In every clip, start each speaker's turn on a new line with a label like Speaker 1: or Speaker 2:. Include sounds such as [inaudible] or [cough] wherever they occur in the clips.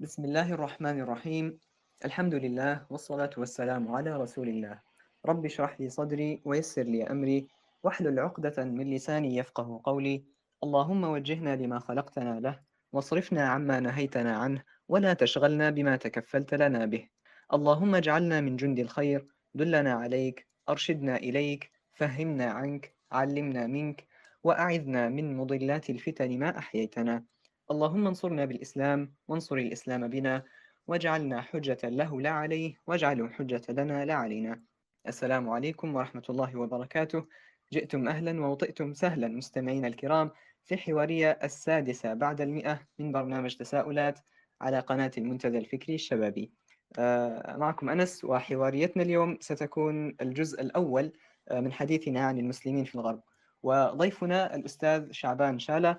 Speaker 1: بسم الله الرحمن الرحيم. الحمد لله والصلاة والسلام على رسول الله. رب اشرح لي صدري ويسر لي أمري. واحلل عقدة من لساني يفقه قولي. اللهم وجهنا لما خلقتنا له واصرفنا عما نهيتنا عنه ولا تشغلنا بما تكفلت لنا به. اللهم اجعلنا من جند الخير. دلنا عليك أرشدنا إليك فهمنا عنك علمنا منك وأعذنا من مضلات الفتن ما أحييتنا. اللهم انصرنا بالإسلام وانصر الإسلام بنا واجعلنا حجة له لا عليه واجعله حجة لنا لا علينا. السلام عليكم ورحمة الله وبركاته. جئتم أهلا ووطئتم سهلا مستمعين الكرام في حوارية السادسة بعد المئة من برنامج تساؤلات على قناة المنتدى الفكري الشبابي. آه، معكم أنس وحواريتنا اليوم ستكون الجزء الأول آه، من حديثنا عن المسلمين في الغرب. وضيفنا الأستاذ شعبان شالة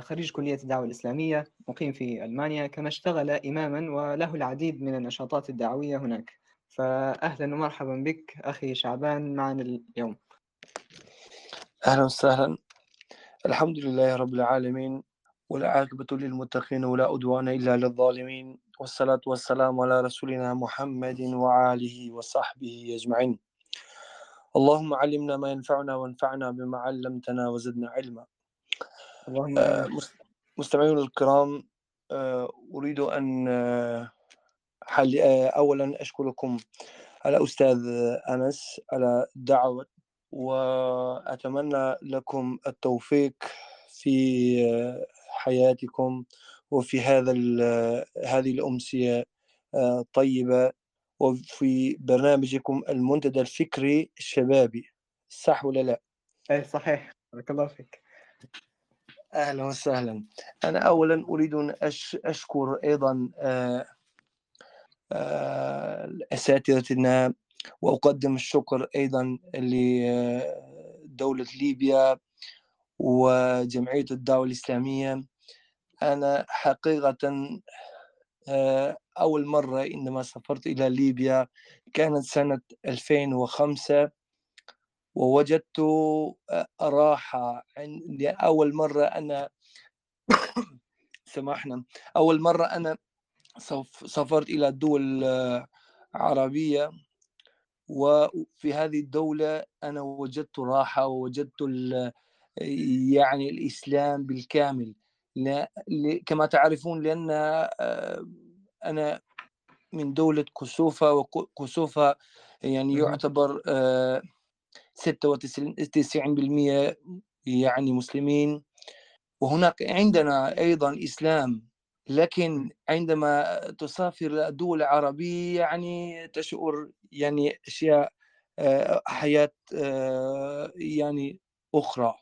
Speaker 1: خريج كلية الدعوة الإسلامية مقيم في ألمانيا كما اشتغل إماما وله العديد من النشاطات الدعوية هناك. فأهلا ومرحبا بك أخي شعبان معنا اليوم.
Speaker 2: أهلا وسهلا. الحمد لله رب العالمين والعاقبة للمتقين ولا أدوان إلا للظالمين والصلاة والسلام على رسولنا محمد وعاله وصحبه أجمعين. اللهم علمنا ما ينفعنا وانفعنا بما علمتنا وزدنا علما.
Speaker 1: اللهم
Speaker 2: آه، مس- مستمعينا الكرام آه، أريد أن آه، حل... أولا أشكركم على أستاذ أنس على الدعوة وأتمنى لكم التوفيق في حياتكم وفي هذا هذه الأمسية آه، الطيبة وفي برنامجكم المنتدى الفكري الشبابي صح ولا لا؟
Speaker 1: أي صحيح. بارك الله فيك.
Speaker 2: أهلا وسهلا. أنا أولا أريد أن أش- أشكر أيضا آه، آه، أساتذتنا وأقدم الشكر أيضا لدولة ليبيا وجمعية الدعوة الإسلامية. أنا حقيقة آه، أول مرة عندما سافرت إلى ليبيا كانت سنة 2005 ووجدت آه، راحة عن- لأول مرة أنا سمحنا أول مرة أنا سافرت إلى دول آه، عربية وفي هذه الدولة أنا وجدت راحة ووجدت يعني الإسلام بالكامل كما تعرفون لأن آه، أنا من دولة كوسوفا وكوسوفا يعني. يعتبر آه، 96% يعني مسلمين. وهناك عندنا أيضا إسلام لكن عندما تسافر دول عربية يعني تشعر يعني أشياء آه، حياة آه، يعني أخرى.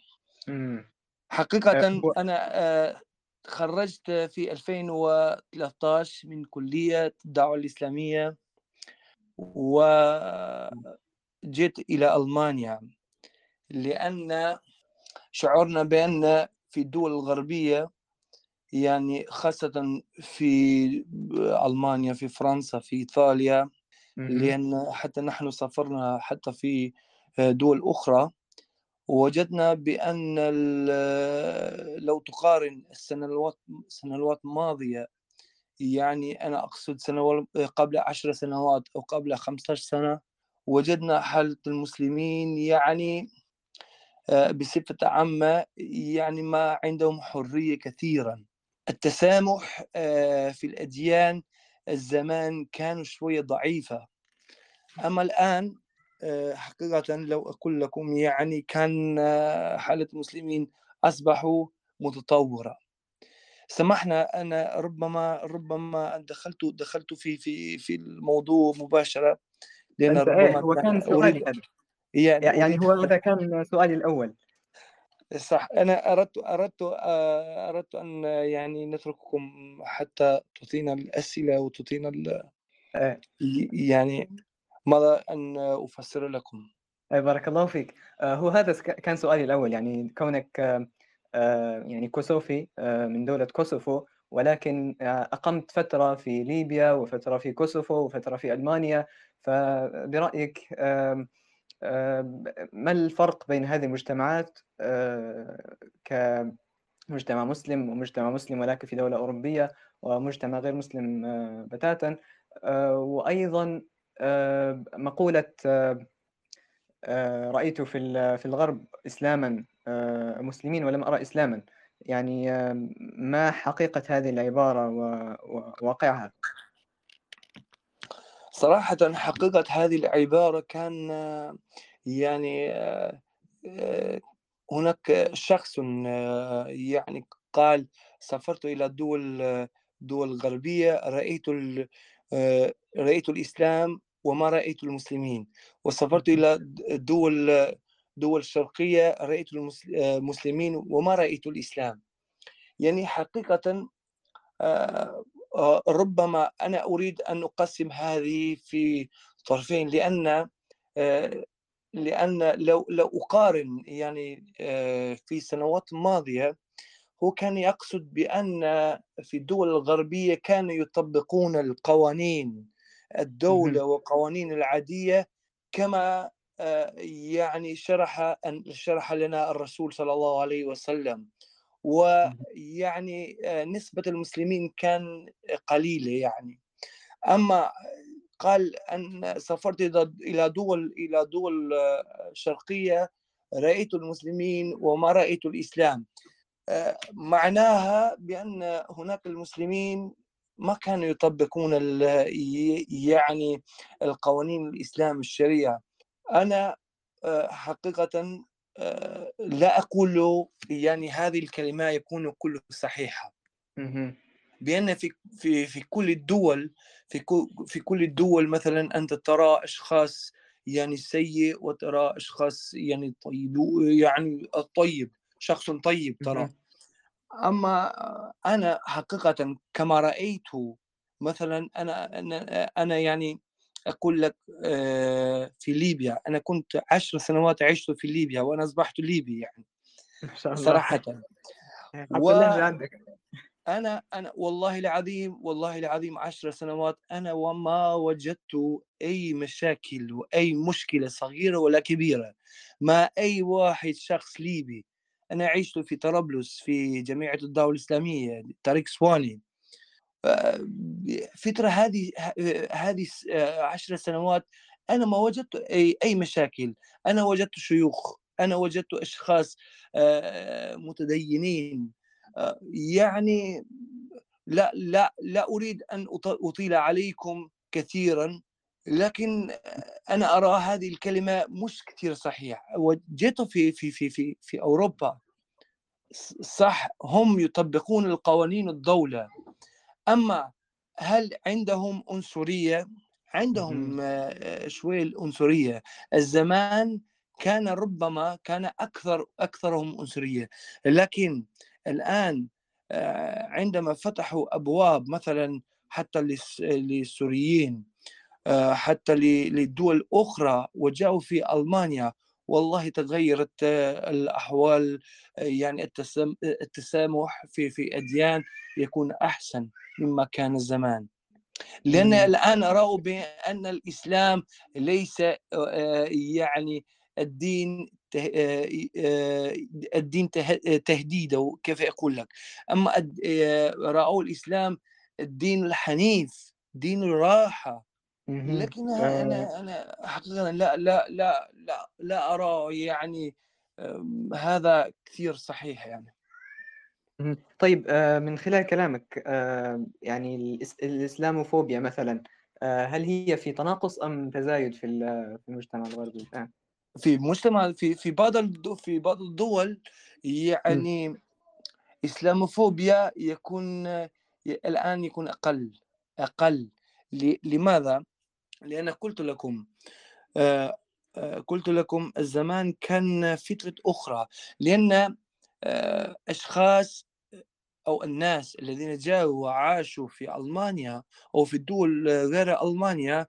Speaker 2: حقيقة
Speaker 1: آه،
Speaker 2: أنا تخرجت في 2013 من كلية الدعوة الإسلامية. وجيت إلى ألمانيا لأن شعرنا بأن في الدول الغربية يعني خاصة في ألمانيا في فرنسا في إيطاليا. لأن حتى نحن سافرنا حتى في دول أخرى وجدنا بأن لو تقارن السنوات السنوات الماضية يعني أنا أقصد سنوات قبل عشر سنوات أو قبل 15 سنة وجدنا حالة المسلمين يعني آه، بصفة عامة يعني ما عندهم حرية كثيرا التسامح آه، في الأديان الزمان كانوا شوية ضعيفة. أما الآن آه، حقيقة لو أقول لكم يعني كان حالة المسلمين أصبحوا متطورة. سمحنا أنا ربما ربما دخلت دخلت في في في الموضوع مباشرة. لأن
Speaker 1: أنت إيه
Speaker 2: ربما
Speaker 1: هو كان سؤالي. هذا
Speaker 2: يعني
Speaker 1: يعني هو هذا كان سؤالي الأول.
Speaker 2: صح. أنا أردت أردت آه، أردت أن يعني نترككم حتى تعطينا الأسئلة وتعطينا ال-
Speaker 1: إيه.
Speaker 2: يعني ماذا أن أفسر لكم؟
Speaker 1: أي بارك الله فيك. آه، هو هذا كان سؤالي الأول. يعني كونك آه، يعني كوسوفي من دولة كوسوفو ولكن أقمت فترة في ليبيا وفترة في كوسوفو وفترة في ألمانيا آم، ما الفرق بين هذه المجتمعات آه، كمجتمع مسلم ومجتمع مسلم ولكن في دولة أوروبية ومجتمع غير مسلم بتاتا وأيضا مقولة رأيت في في الغرب إسلاما مسلمين ولم أرى إسلاما يعني ما حقيقة هذه العبارة وواقعها؟
Speaker 2: صراحة حقيقة هذه العبارة كان يعني هناك شخص يعني قال سافرت إلى دول دول غربية رأيت رأيت الإسلام وما رأيت المسلمين. وسافرت إلى دول دول شرقية رأيت المسلمين وما رأيت الإسلام. يعني حقيقة آه، آه، ربما أنا أريد أن أقسم هذه في طرفين لأن آه، لأن لو لو أقارن يعني في سنوات ماضية هو كان يقصد بأن في الدول الغربية كانوا يطبقون القوانين الدولة وقوانين العادية كما يعني شرح شرح لنا الرسول صلى الله عليه وسلم. ويعني نسبة المسلمين كان قليلة يعني. أما قال أن سافرت إلى دول إلى دول شرقية رأيت المسلمين وما رأيت الإسلام. معناها بأن هناك المسلمين ما كانوا يطبقون يعني القوانين الإسلام الشريعة. أنا حقيقة لا أقول يعني هذه الكلمة يكون كله صحيحة. بأن في في في كل الدول في في كل الدول مثلا أنت ترى أشخاص يعني سيء وترى أشخاص يعني طيب يعني الطيب شخص طيب ترى. أما أنا حقيقه كما رأيت مثلا أنا أنا يعني أقول لك في ليبيا. أنا كنت عشر سنوات عشت في ليبيا وأنا أصبحت ليبي يعني [laughs] ما شاء الله. صراحة.
Speaker 1: و... عندك.
Speaker 2: أنا أنا والله العظيم والله العظيم عشر سنوات أنا وما وجدت أي مشاكل وأي مشكلة صغيرة ولا كبيرة مع أي واحد شخص ليبي. أنا عشت في طرابلس في جامعة الدولة الإسلامية طريق سواني. فترة هذه هذه عشر سنوات أنا ما وجدت أي أي مشاكل. أنا وجدت شيوخ أنا وجدت أشخاص متدينين. يعني لا لا لا أريد أن أطيل عليكم كثيرا لكن أنا أرى هذه الكلمة مش كثير صحيح وجدت في في في في في أوروبا صح هم يطبقون القوانين الدولة. أما هل عندهم عنصرية؟ عندهم شوية العنصرية. الزمان كان ربما كان أكثر أكثرهم عنصرية. لكن الآن عندما فتحوا أبواب مثلا حتى للسوريين آه، حتى لدول أخرى وجاءوا في ألمانيا والله تغيرت آه، الأحوال آه، يعني التسامح في في أديان يكون أحسن مما كان زمان. لأن الآن رأوا بأن الإسلام ليس يعني الدين الدين تهديده كيف أقول لك. أما رأوا الإسلام الدين الحنيف دين الراحة لكن أنا آه. أنا حقيقه لا لا لا لا لا أرى يعني هذا كثير صحيح يعني
Speaker 1: طيب آه، من خلال كلامك آه، يعني الإسلاموفوبيا مثلا هل هي في تناقص أم تزايد في في المجتمع الغربي الآن؟
Speaker 2: في مجتمع في في بعض في بعض الدول يعني إسلاموفوبيا يكون الآن يكون أقل أقل لماذا؟ لأن قلت لكم آه، آه، قلت لكم الزمان كان فترة أخرى لأن آه، أشخاص أو الناس الذين جاءوا وعاشوا في ألمانيا أو في الدول غير ألمانيا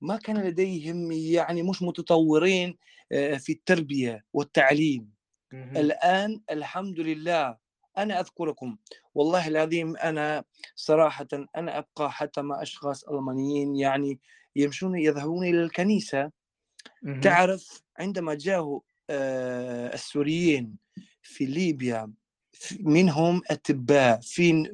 Speaker 2: ما كان لديهم يعني مش متطورين في التربية والتعليم. الآن الحمد لله أنا أذكركم والله العظيم أنا صراحة أنا أبقى حتى مع أشخاص ألمانيين يعني يمشون يذهبون إلى الكنيسة. تعرف عندما جاءوا آه، السوريين في ليبيا منهم أطباء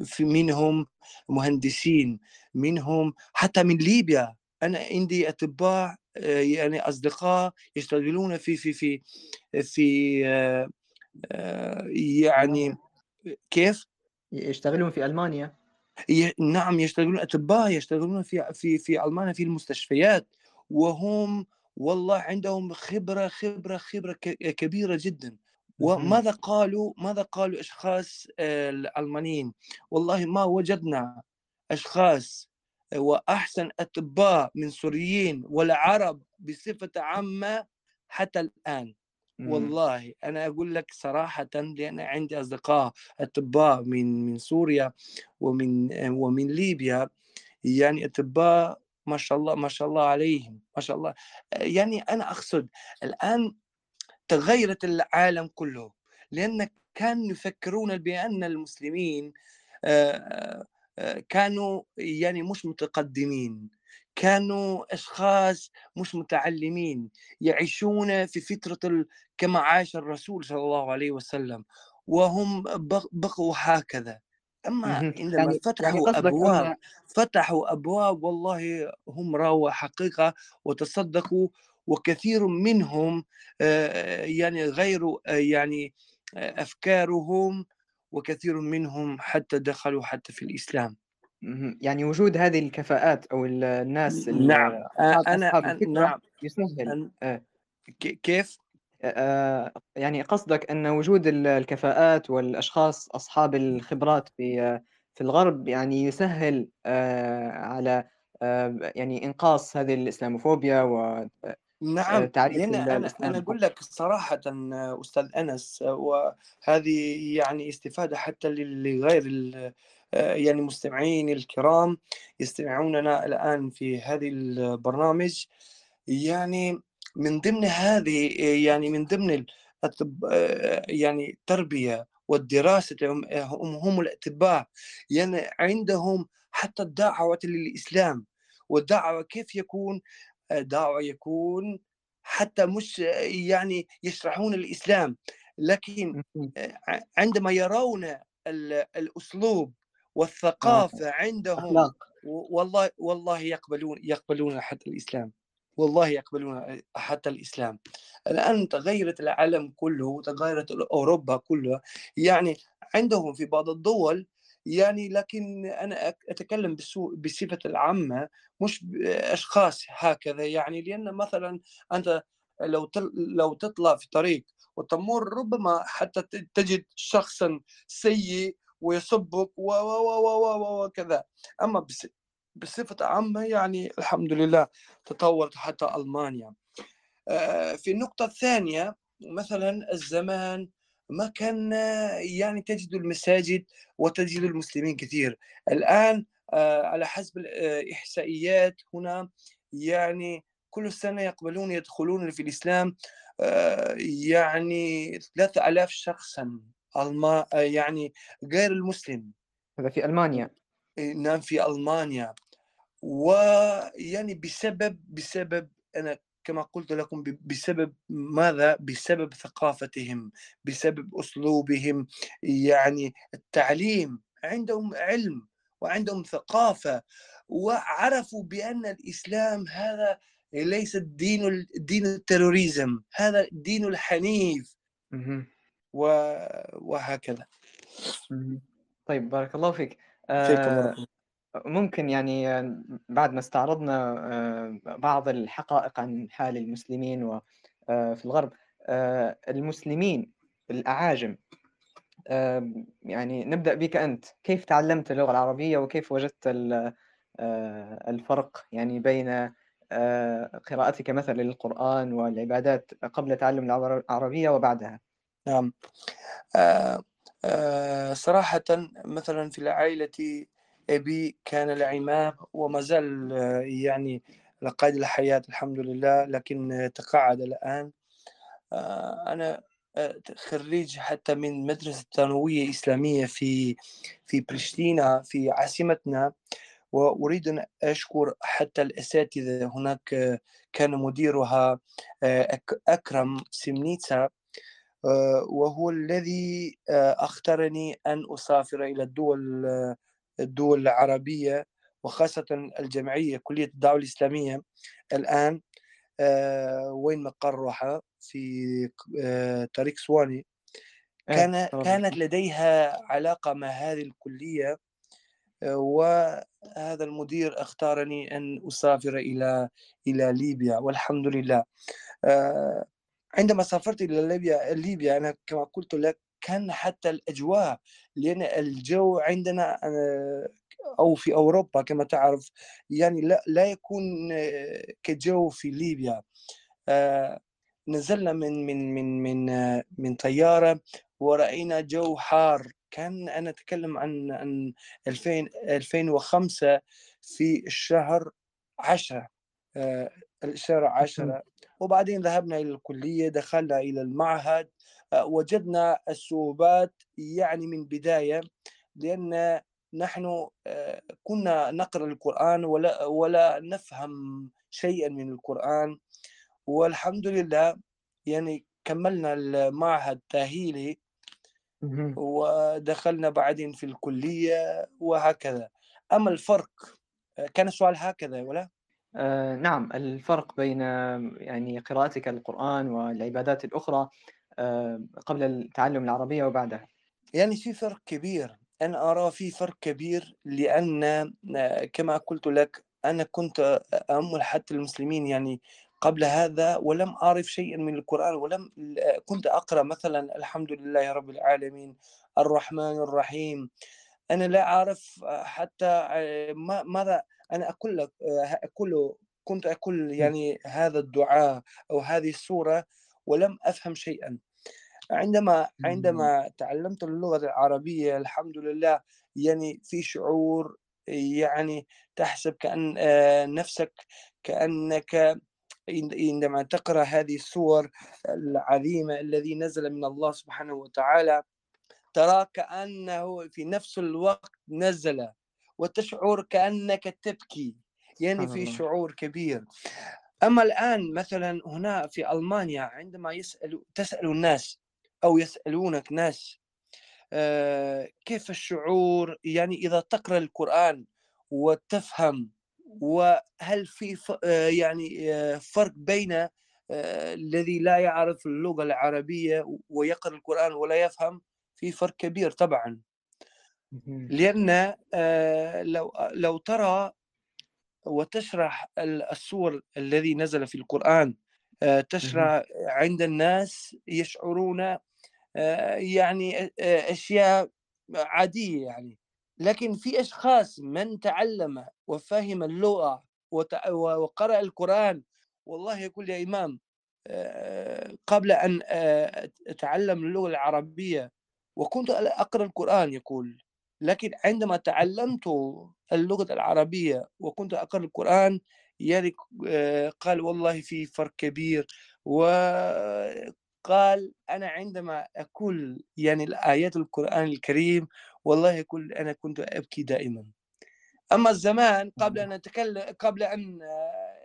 Speaker 2: في منهم مهندسين منهم حتى من ليبيا. أنا عندي أطباء آه، يعني أصدقاء يشتغلون في في في في آه، يعني كيف؟
Speaker 1: يشتغلون في ألمانيا.
Speaker 2: نعم يشتغلون أطباء يشتغلون في في في ألمانيا في المستشفيات وهم والله عندهم خبرة خبرة خبرة كبيرة جدا. وماذا قالوا؟ ماذا قالوا أشخاص آه، الألمانيين؟ والله ما وجدنا أشخاص واحسن أطباء من سوريين ولا عرب بصفة عامة حتى الآن. والله أنا أقول لك صراحة لأن عندي أصدقاء أطباء من من سوريا ومن ومن ليبيا يعني أطباء ما شاء الله ما شاء الله عليهم ما شاء الله. يعني أنا أقصد الآن تغيرت العالم كله لأن كانوا يفكرون بأن المسلمين كانوا يعني مش متقدمين. كانوا أشخاص مش متعلمين يعيشون في فترة كما عاش الرسول صلى الله عليه وسلم وهم بقوا هكذا. أما عندما يعني فتحوا يعني أبواب أن... فتحوا أبواب والله هم راوا حقيقة وتصدقوا وكثير منهم يعني غير يعني أفكارهم وكثير منهم حتى دخلوا حتى في الإسلام.
Speaker 1: يعني وجود هذه الكفاءات أو الناس
Speaker 2: نعم. أنا
Speaker 1: نعم. يسهل.
Speaker 2: أن... كيف؟
Speaker 1: يعني قصدك أن وجود الكفاءات والأشخاص أصحاب الخبرات في في الغرب يعني يسهل على يعني إنقاص هذه الإسلاموفوبيا و
Speaker 2: نعم. لأن أنا أنا أقول لك صراحة أستاذ أنس وهذه يعني استفادة حتى لغير يعني مستمعين الكرام يستمعوننا الآن في هذه البرنامج. يعني من ضمن هذه يعني من ضمن يعني التربية والدراسة هم, هم الأطباء يعني عندهم حتى الدعوة للإسلام والدعوة كيف يكون؟ دعوة يكون حتى مش يعني يشرحون الإسلام لكن عندما يرون الأسلوب والثقافة عندهم والله والله يقبلون يقبلون حتى الإسلام. والله يقبلون حتى الإسلام. الآن تغيرت العالم كله تغيرت أوروبا كلها. يعني عندهم في بعض الدول يعني لكن أنا أتكلم بصفة العامة مش أشخاص هكذا. يعني لأن مثلا أنت لو لو تطلع في طريق وتمر ربما حتى تجد شخصا سيء ويسبك و و وكذا. أما بصفة عامة يعني الحمد لله تطورت حتى ألمانيا. في النقطة الثانية مثلا الزمان ما كان يعني تجد المساجد وتجد المسلمين كثير. الآن آه، على حسب الإحصائيات هنا يعني كل سنة يقبلون يدخلون في الإسلام آه، يعني 3000 شخصا. الما يعني غير المسلم.
Speaker 1: هذا في ألمانيا.
Speaker 2: نعم في ألمانيا. ويعني بسبب بسبب أنا كما قلت لكم بسبب ماذا؟ بسبب ثقافتهم بسبب أسلوبهم. يعني التعليم عندهم علم وعندهم ثقافة وعرفوا بأن الإسلام هذا ليس الدين دين التروريزم هذا الدين الحنيف. وهكذا.
Speaker 1: طيب بارك الله فيك. آه ممكن يعني بعد ما استعرضنا آه، بعض الحقائق عن حال المسلمين وفي آه، الغرب آه، المسلمين الأعاجم يعني نبدأ بك أنت. كيف تعلمت اللغة العربية وكيف وجدت الفرق يعني بين قراءتك مثلا للقرآن والعبادات قبل تعلم العربية وبعدها؟
Speaker 2: نعم. صراحة مثلا في العائلة أبي كان العماد وما زال يعني لقيد الحياة الحمد لله لكن تقاعد الآن. آه، أنا آه، خريج حتى من مدرسة ثانوية إسلامية في في بريشتينا في عاصمتنا وأريد أن أشكر حتى الأساتذة هناك كان مديرها آه، أكرم سمنيتسا. وهو الذي أختارني أن أسافر إلى الدول الدول العربية وخاصة الجمعية كلية الدعوة الإسلامية. الآن وين مقرها في طريق سواني. إيه، كان كانت لديها علاقة مع هذه الكلية وهذا المدير اختارني أن أسافر إلى إلى ليبيا والحمد لله. عندما سافرت إلى ليبيا ليبيا أنا كما قلت لك كان حتى الأجواء لأن الجو عندنا أو في أوروبا كما تعرف يعني لا, لا يكون كجو في ليبيا. نزلنا من من من من من طيارة ورأينا جو حار. كان أنا أتكلم عن عن 2000 2005 في الشهر 10 آه، الشهر 10 وبعدين ذهبنا إلى الكلية دخلنا إلى المعهد آه، وجدنا الصعوبات يعني من بداية لأن نحن آه، كنا نقرأ القرآن ولا ولا نفهم شيئا من القرآن. والحمد لله يعني كملنا المعهد التأهيلي ودخلنا بعدين في الكلية وهكذا. أما الفرق كان السؤال هكذا ولا؟
Speaker 1: آه نعم الفرق بين يعني قراءتك القرآن والعبادات الأخرى آه قبل تعلم العربية وبعدها.
Speaker 2: يعني في فرق كبير. أنا أرى في فرق كبير لأن آه، كما قلت لك أنا كنت أمل حتى المسلمين يعني قبل هذا ولم أعرف شيئا من القرآن ولم كنت أقرأ مثلا الحمد لله رب العالمين الرحمن الرحيم. أنا لا أعرف حتى ماذا أنا أقول لك أقول كنت أقول يعني هذا الدعاء أو هذه السورة ولم أفهم شيئا. عندما عندما تعلمت اللغة العربية الحمد لله يعني في شعور يعني تحسب كأن نفسك كأنك عندما تقرأ هذه السور العظيمة الذي نزل من الله سبحانه وتعالى ترى كأنه في نفس الوقت نزل. وتشعر كأنك تبكي يعني في شعور كبير. أما الآن مثلا هنا في ألمانيا عندما يسأل تسأل الناس أو يسألونك ناس آه، كيف الشعور؟ يعني إذا تقرأ القرآن وتفهم وهل في آه، يعني آه، فرق بين الذي لا يعرف اللغة العربية ويقرأ القرآن ولا يفهم؟ في فرق كبير طبعا. لأن لو لو ترى وتشرح السور الذي نزل في القرآن تشرح عند الناس يشعرون يعني أشياء عادية يعني. لكن في أشخاص من تعلم وفهم اللغة وقرأ القرآن والله يقول يا إمام قبل أن أتعلم اللغة العربية وكنت أقرأ القرآن يقول. لكن عندما تعلمت اللغة العربية وكنت أقرأ القرآن يعني قال والله في فرق كبير وقال أنا عندما أقول يعني الآيات القرآن الكريم والله يقول أنا كنت أبكي دائما. أما الزمان قبل أن أتكلم قبل أن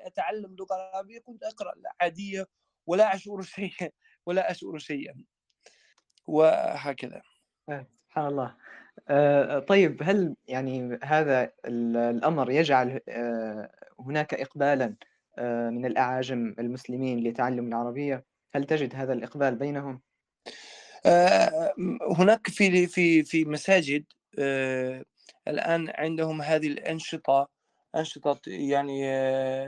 Speaker 2: أتعلم اللغة العربية كنت أقرأ العادية ولا أشعر شيئا ولا أشعر شيئا. وهكذا.
Speaker 1: آه، سبحان الله. آه، طيب هل يعني هذا الأمر يجعل آه، هناك إقبالا من الأعاجم المسلمين لتعلم العربية هل تجد هذا الإقبال بينهم؟
Speaker 2: هناك في في في مساجد الآن عندهم هذه الأنشطة أنشطة يعني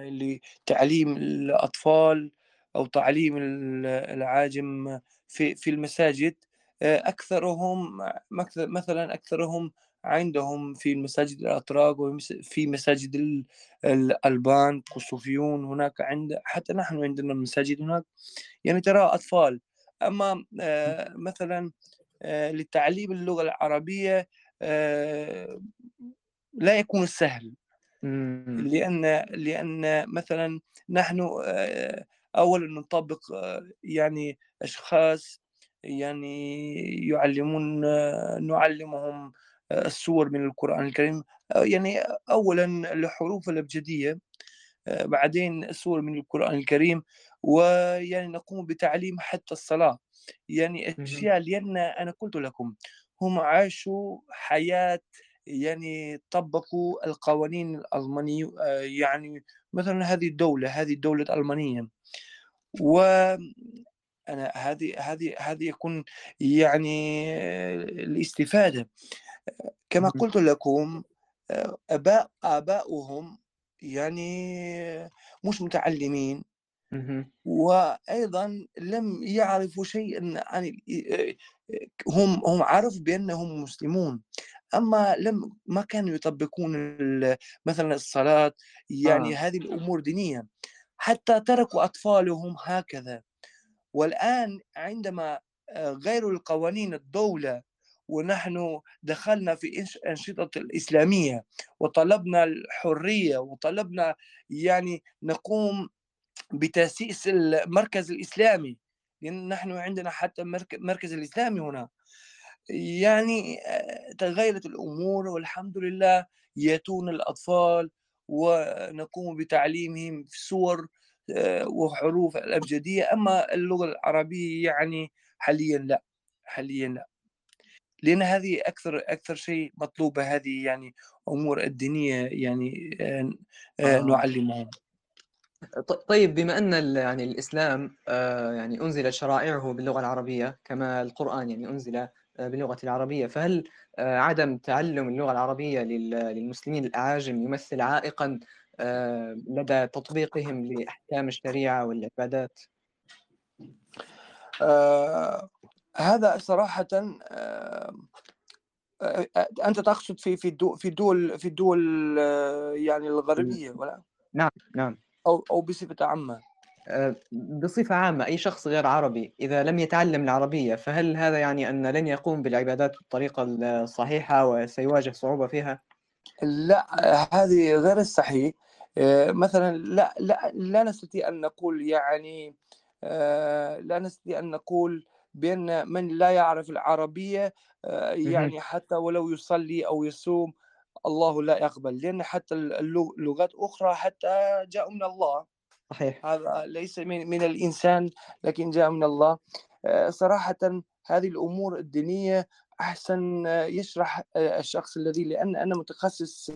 Speaker 2: لتعليم الأطفال أو تعليم العاجم في في المساجد أكثرهم مثلا أكثرهم عندهم في المساجد الأتراك وفي مساجد الألبان الصوفيون هناك عند حتى نحن عندنا المساجد هناك. يعني ترى أطفال. أما مثلا لتعليم اللغة العربية لا يكون سهل. لأن لأن مثلا نحن أولا نطبق يعني أشخاص يعني يعلمون نعلمهم السور من القرآن الكريم. يعني أولا الحروف الأبجدية بعدين السور من القرآن الكريم ويعني نقوم بتعليم حتى الصلاة. يعني اشياء لأن أنا قلت لكم هم عاشوا حياة يعني طبقوا القوانين الألمانية يعني مثلا هذه الدولة هذه الدولة الألمانية. و أنا هذه هذه هذه يكون يعني الاستفادة. كما قلت لكم آباء آباؤهم يعني مش متعلمين وأيضا لم يعرفوا شيئا عن هم هم عرفوا بأنهم مسلمون. أما لم ما كانوا يطبقون مثلا الصلاة يعني آه. هذه الأمور دينية. حتى تركوا أطفالهم هكذا. والآن عندما آه، غيروا القوانين الدولة ونحن دخلنا في أنشطة الإسلامية وطلبنا الحرية وطلبنا يعني نقوم بتأسيس المركز الإسلامي لأن نحن عندنا حتى مركز الإسلامي هنا. يعني آه، تغيرت الأمور والحمد لله يأتون الأطفال ونقوم بتعليمهم في آه، وحروف الأبجدية أما اللغة العربية يعني حاليا لا حاليا لا لأن هذه أكثر أكثر شيء مطلوبة هذه يعني أمور الدينية يعني آه, آه. نعلمهم
Speaker 1: طيب بما أن يعني الإسلام يعني أنزل شرائعه باللغة العربية كما القرآن يعني أنزل باللغة العربية فهل آه، عدم تعلم اللغة العربية للمسلمين الأعاجم يمثل عائقا آه، لدى تطبيقهم لأحكام الشريعة والعبادات؟
Speaker 2: آه هذا صراحة آه, آه، أنت تقصد في في الدول في الدول في الدول يعني الغربية ولا؟
Speaker 1: نعم نعم
Speaker 2: أو أو بصفة عامة
Speaker 1: آه، بصفة عامة أي شخص غير عربي إذا لم يتعلم العربية فهل هذا يعني أن لن يقوم بالعبادات بالطريقة الصحيحة وسيواجه صعوبة فيها؟
Speaker 2: لا هذه غير الصحيح آه، مثلا لا لا لا نستطيع أن نقول يعني آه، لا نستطيع أن نقول بأن من لا يعرف العربية يعني حتى ولو يصلي أو يصوم الله لا يقبل لأن حتى اللغات أخرى حتى جاء من الله.
Speaker 1: صحيح.
Speaker 2: هذا ليس من, من الإنسان لكن جاء من الله. آه، صراحة هذه الأمور الدينية أحسن يشرح الشخص الذي لأن أنا متخصص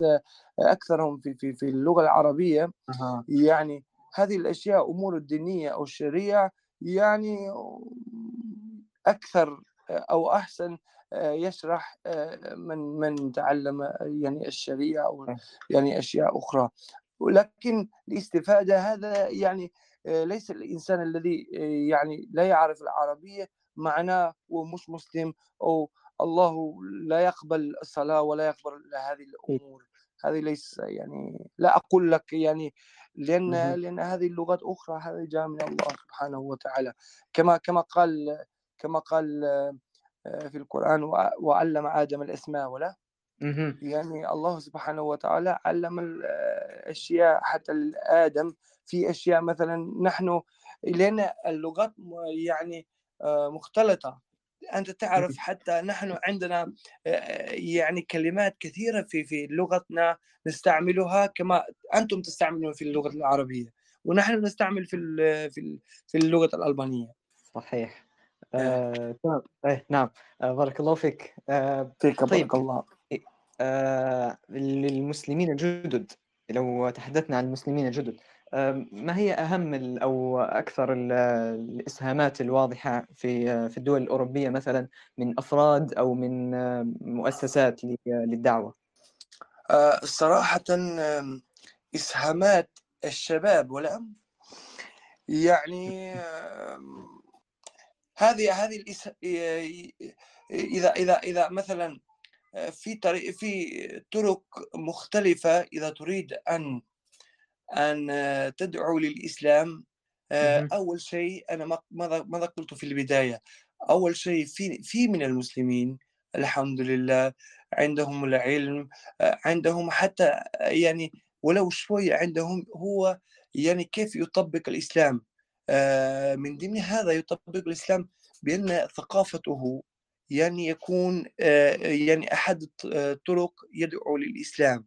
Speaker 2: أكثرهم في, في, في اللغة العربية. أه. يعني هذه الأشياء أمور الدينية أو الشريعة يعني أكثر أو أحسن يشرح من من تعلم يعني الشريعة أو يعني أشياء أخرى. ولكن الاستفادة هذا يعني ليس الإنسان الذي يعني لا يعرف العربية معناه هو مش مسلم أو الله لا يقبل الصلاة ولا يقبل هذه الأمور هذه ليس يعني لا أقول لك يعني لأن لأن هذه اللغات أخرى هذه جاء من الله سبحانه وتعالى. كما كما قال كما قال آه، في القرآن وعلم آدم الأسماء ولا؟ يعني الله سبحانه وتعالى علم الأشياء حتى آدم في أشياء مثلا نحن لأن اللغات يعني آه، مختلطة. أنت تعرف حتى نحن عندنا يعني كلمات كثيرة في في لغتنا نستعملها كما أنتم تستعملون في اللغة العربية ونحن نستعمل في في في اللغة الألبانية.
Speaker 1: صحيح. آه، آه، نعم. آه، بارك الله فيك.
Speaker 2: آه، فيك بارك طيب. الله.
Speaker 1: آه، للمسلمين الجدد لو تحدثنا عن المسلمين الجدد ما هي أهم أو أكثر الإسهامات الواضحة في في الدول الأوروبية مثلا من أفراد أو من مؤسسات للدعوة؟
Speaker 2: آه، صراحة إسهامات الشباب ولا يعني هذه هذه إذا إذا إذا مثلا في طريق في طرق مختلفة إذا تريد أن أن تدعو للإسلام. آه، أول شيء أنا ماذا ماذا قلت في البداية؟ أول شيء في في من المسلمين الحمد لله عندهم العلم آه، عندهم حتى يعني ولو شوية عندهم هو يعني كيف يطبق الإسلام. آه، من ضمن هذا يطبق الإسلام بأن ثقافته يعني يكون آه، يعني أحد الطرق يدعو للإسلام.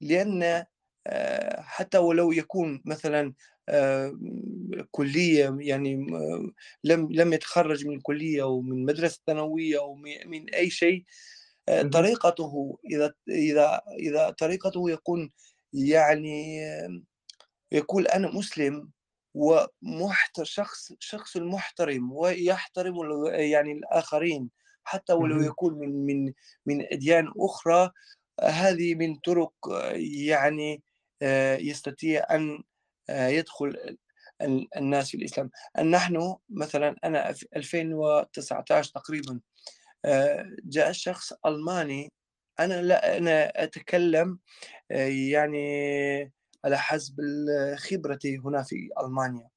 Speaker 2: لأن آه، حتى ولو يكون مثلا كلية يعني لم لم يتخرج من كلية أو من مدرسة ثانوية أو من أي شيء طريقته إذا إذا إذا طريقته يكون يعني يقول أنا مسلم ومحتر شخص شخص محترم ويحترم يعني الآخرين حتى ولو يكون من من من أديان أخرى. هذه من طرق يعني آه، يستطيع أن آه، يدخل الناس في الإسلام. نحن مثلا أنا في 2019 تقريبا آه، جاء شخص ألماني أنا لا أنا أتكلم يعني على حسب خبرتي هنا في ألمانيا.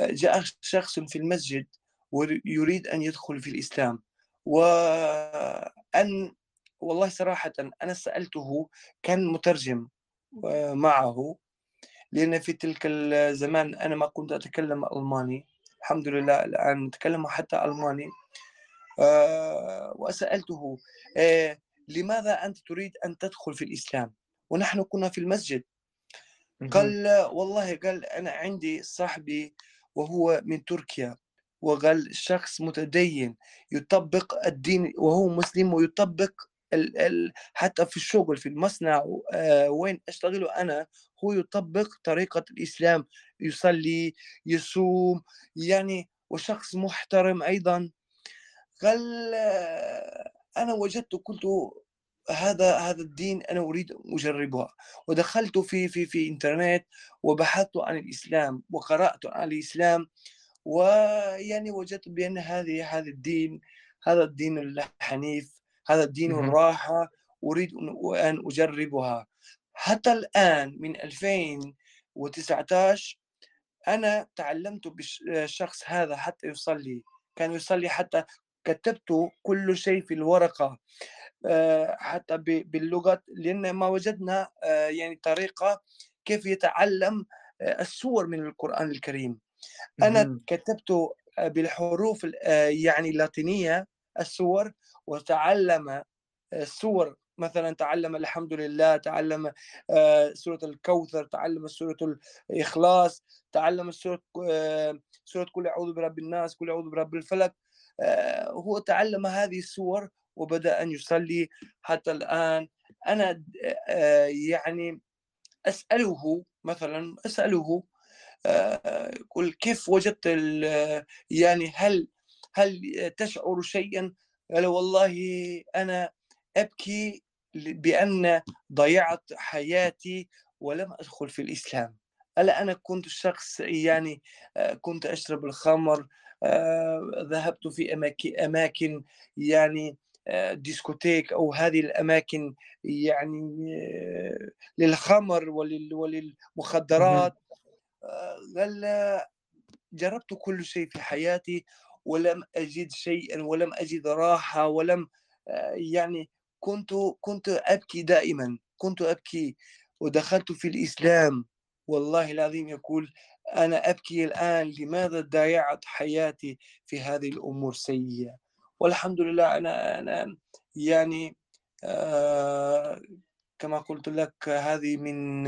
Speaker 2: جاء شخص في المسجد ويريد أن يدخل في الإسلام. وأن والله صراحة أنا سألته كان مترجم معه لأن في تلك الزمان أنا ما كنت أتكلم ألماني. الحمد لله الآن أتكلم حتى ألماني. وسألته آه، لماذا أنت تريد أن تدخل في الإسلام؟ ونحن كنا في المسجد. قال والله قال أنا عندي صاحبي وهو من تركيا وقال شخص متدين يطبق الدين وهو مسلم ويطبق ال ال حتى في الشغل في المصنع آه وين أشتغل أنا هو يطبق طريقة الإسلام يصلي يصوم يعني وشخص محترم أيضا. قال آه أنا وجدت قلت هذا هذا الدين أنا أريد أن أجربها. ودخلت في في في إنترنت وبحثت عن الإسلام وقرأت عن الإسلام ويعني وجدت بأن هذه هذا الدين هذا الدين الحنيف هذا الدين الراحة أريد أن أجربها. حتى الآن من 2019 أنا تعلمت بالشخص هذا حتى يصلي. كان يصلي حتى كتبت كل شيء في الورقة. حتى باللغة لأن ما وجدنا آه، يعني طريقة كيف يتعلم آه، السور من القرآن الكريم. أنا كتبت آه، بالحروف آه، يعني اللاتينية السور وتعلم السور. آه، مثلا تعلم الحمد لله تعلم سورة الكوثر تعلم سورة الإخلاص تعلم سورة سورة كل أعوذ برب الناس كل أعوذ برب الفلك هو تعلم هذه السور وبدأ أن يصلي حتى الآن. أنا يعني أسأله مثلا أسأله قل كيف وجدت يعني هل هل تشعر شيئا؟ قال والله أنا أبكي بأن ضيعت حياتي ولم أدخل في الإسلام. ألا أنا كنت شخص يعني كنت أشرب الخمر ذهبت في أماكن يعني ديسكوتيك أو هذه الأماكن يعني للخمر وللمخدرات. قال جربت كل شيء في حياتي ولم أجد شيئا ولم أجد راحة ولم يعني كنت كنت أبكي دائما. كنت أبكي. ودخلت في الإسلام. والله العظيم يقول أنا أبكي الآن لماذا ضيعت حياتي في هذه الأمور السيئة والحمد لله أنا أنا يعني آه كما قلت لك هذه من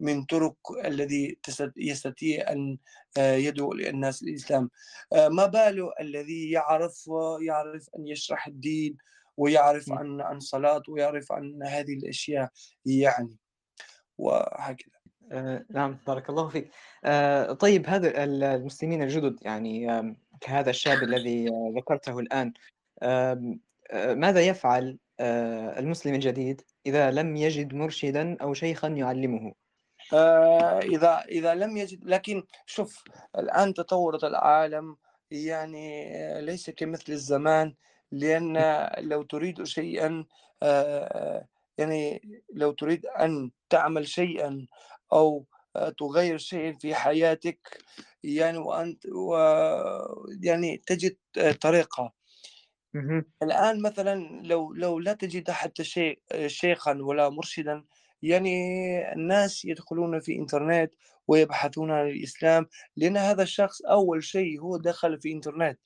Speaker 2: من طرق الذي يستطيع أن آه، يدعو الناس للإسلام. آه، ما باله الذي يعرف يعرف أن يشرح الدين ويعرف عن عن صلاة ويعرف عن هذه الأشياء يعني. وهكذا.
Speaker 1: آه نعم بارك الله فيك. آه طيب هذا المسلمين الجدد يعني كهذا الشاب الذي ذكرته الآن آه ماذا يفعل المسلم الجديد إذا لم يجد مرشدا أو شيخا يعلمه؟
Speaker 2: إذا إذا لم يجد لكن شوف الآن تطورت العالم يعني ليس كمثل الزمان لأن لو تريد شيئا يعني لو تريد أن تعمل شيئا أو تغير شيئا في حياتك يعني وأنت و يعني تجد طريقة. الآن مثلا لو لو لا تجد حتى شيء شيخا ولا مرشدا يعني الناس يدخلون في إنترنت ويبحثون عن الإسلام لأن هذا الشخص أول شيء هو دخل في إنترنت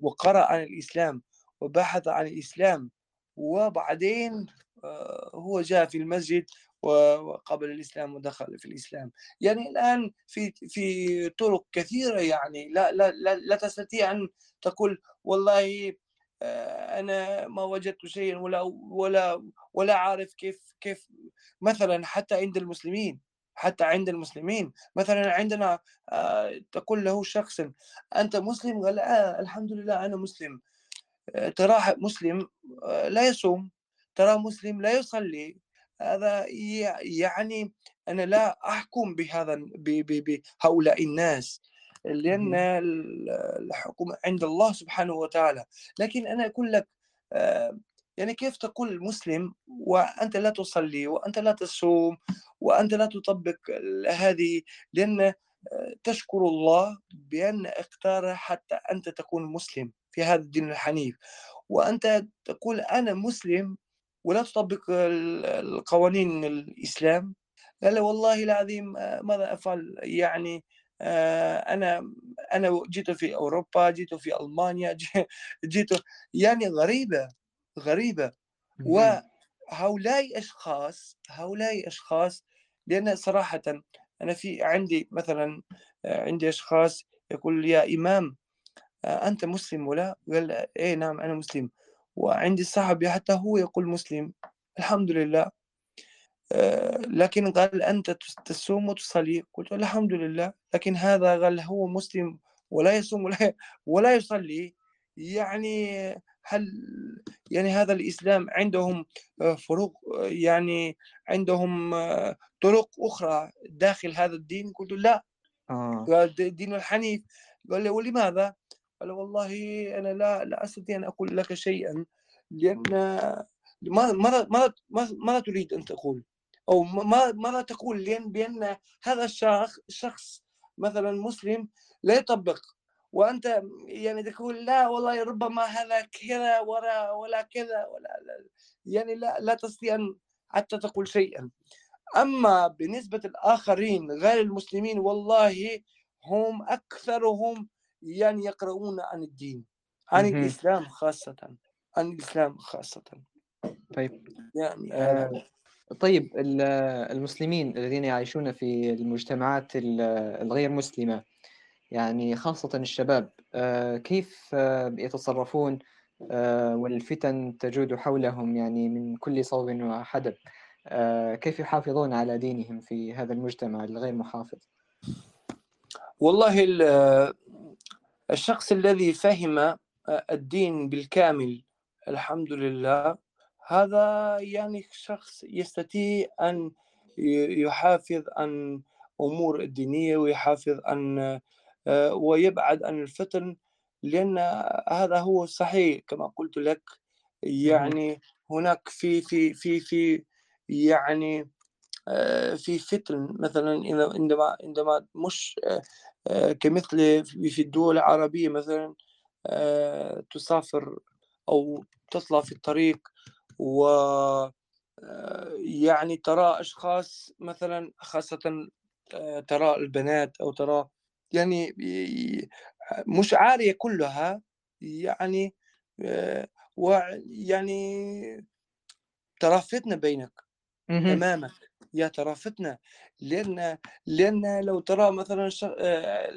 Speaker 2: وقرأ عن الإسلام وبحث عن الإسلام وبعدين آه، هو جاء في المسجد وقبل الإسلام ودخل في الإسلام. يعني الآن في في طرق كثيرة يعني لا لا لا, لا تستطيع أن تقول والله آه، أنا ما وجدت شيئا ولا ولا ولا عارف كيف كيف مثلا حتى عند المسلمين حتى عند المسلمين. مثلا عندنا آه، تقول له شخص أنت مسلم؟ قال آه الحمد لله أنا مسلم. تراه مسلم لا يصوم. ترى مسلم لا يصلي. هذا يعني أنا لا أحكم بهذا بهؤلاء الناس لأن الحكم عند الله سبحانه وتعالى. لكن أنا أقول لك آه، يعني كيف تقول مسلم وأنت لا تصلي وأنت لا تصوم وأنت لا تطبق هذه لأن آه، تشكر الله بأن اختار حتى أنت تكون مسلم في هذا الدين الحنيف. وأنت تقول أنا مسلم ولا تطبق القوانين الإسلام. قال والله العظيم آه، ماذا أفعل؟ يعني آه، أنا أنا جيت في أوروبا جيت في ألمانيا [laughs] جيت يعني غريبة غريبة. وهؤلاء أشخاص هؤلاء أشخاص لأن صراحة أنا في عندي مثلا آه، عندي أشخاص يقول يا إمام أنت مسلم ولا؟ قال إيه نعم أنا مسلم. وعندي صاحبي حتى هو يقول مسلم الحمد لله. آه، لكن قال أنت تصوم وتصلي؟ قلت الحمد لله. لكن هذا قال هو مسلم ولا يصوم ولا, ولا يصلي. يعني هل يعني هذا الإسلام عندهم آه، فروق يعني عندهم آه، طرق أخرى داخل هذا الدين؟ قلت لا. آه. الدين الحنيف. قال لي ولماذا؟ قال والله أنا لا لا أستطيع أن أقول لك شيئا لأن ماذا ماذا ماذا تريد أن تقول؟ أو ماذا تقول لأن بأن هذا الشخص شخص مثلا مسلم لا يطبق وأنت يعني تقول لا والله ربما هذا كذا ولا ولا كذا ولا لا يعني لا لا تستطيع أن حتى تقول شيئا أما بالنسبة الآخرين غير المسلمين والله هم أكثرهم يعني يقرؤون عن الدين عن الإسلام خاصة عن الإسلام خاصة.
Speaker 1: طيب. يعني آه طيب المسلمين الذين يعيشون في المجتمعات الغير مسلمة يعني خاصة الشباب آه كيف آه يتصرفون؟ آه والفتن تجود حولهم يعني من كل صوب وحدب كيف يحافظون على دينهم في هذا المجتمع الغير محافظ؟
Speaker 2: والله الشخص الذي فهم آه، الدين بالكامل الحمد لله هذا يعني شخص يستطيع أن يحافظ عن أمور الدينية ويحافظ عن آه، ويبعد عن الفتن لأن هذا هو الصحيح كما قلت لك يعني هناك في في في في يعني آه، في فتن. مثلا عندما عندما مش كمثل في الدول العربية مثلا آه، تسافر أو تطلع في الطريق و يعني ترى أشخاص مثلا خاصة ترى البنات أو ترى يعني مش عارية كلها يعني ويعني ترى فتنة بينك أمامك يا ترى فتنة لأن لأن لو ترى مثلا آه،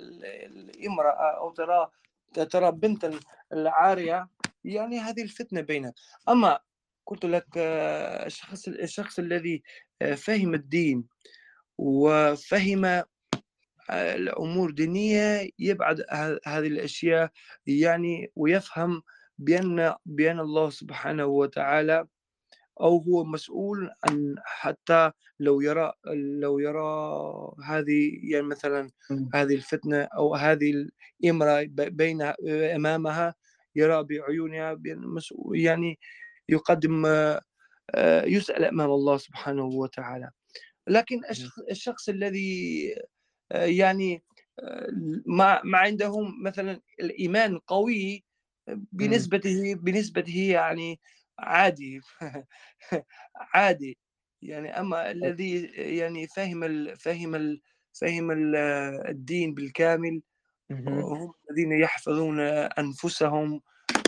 Speaker 2: الامرأة أو ترى ترى بنت العارية يعني هذه الفتنة بينك. أما قلت لك آه، الشخص الشخص الذي آه، فهم الدين وفهم الأمور الدينية يبعد هذه الأشياء يعني ويفهم بأن بأن الله سبحانه وتعالى أو هو مسؤول عن حتى لو يرى لو يرى هذه يعني مثلا هذه الفتنة أو هذه الإمرأة بين أمامها يرى بعيونها يعني يقدم آه، يسأل أمام الله سبحانه وتعالى. لكن الشخص الذي آه، يعني آه، ما ما عندهم مثلا الإيمان قوي بنسبته بنسبته يعني عادي. [laughs] عادي. يعني أما الذي يعني فهم ال فهم ال فهم ال الدين بالكامل هم الذين يحفظون أنفسهم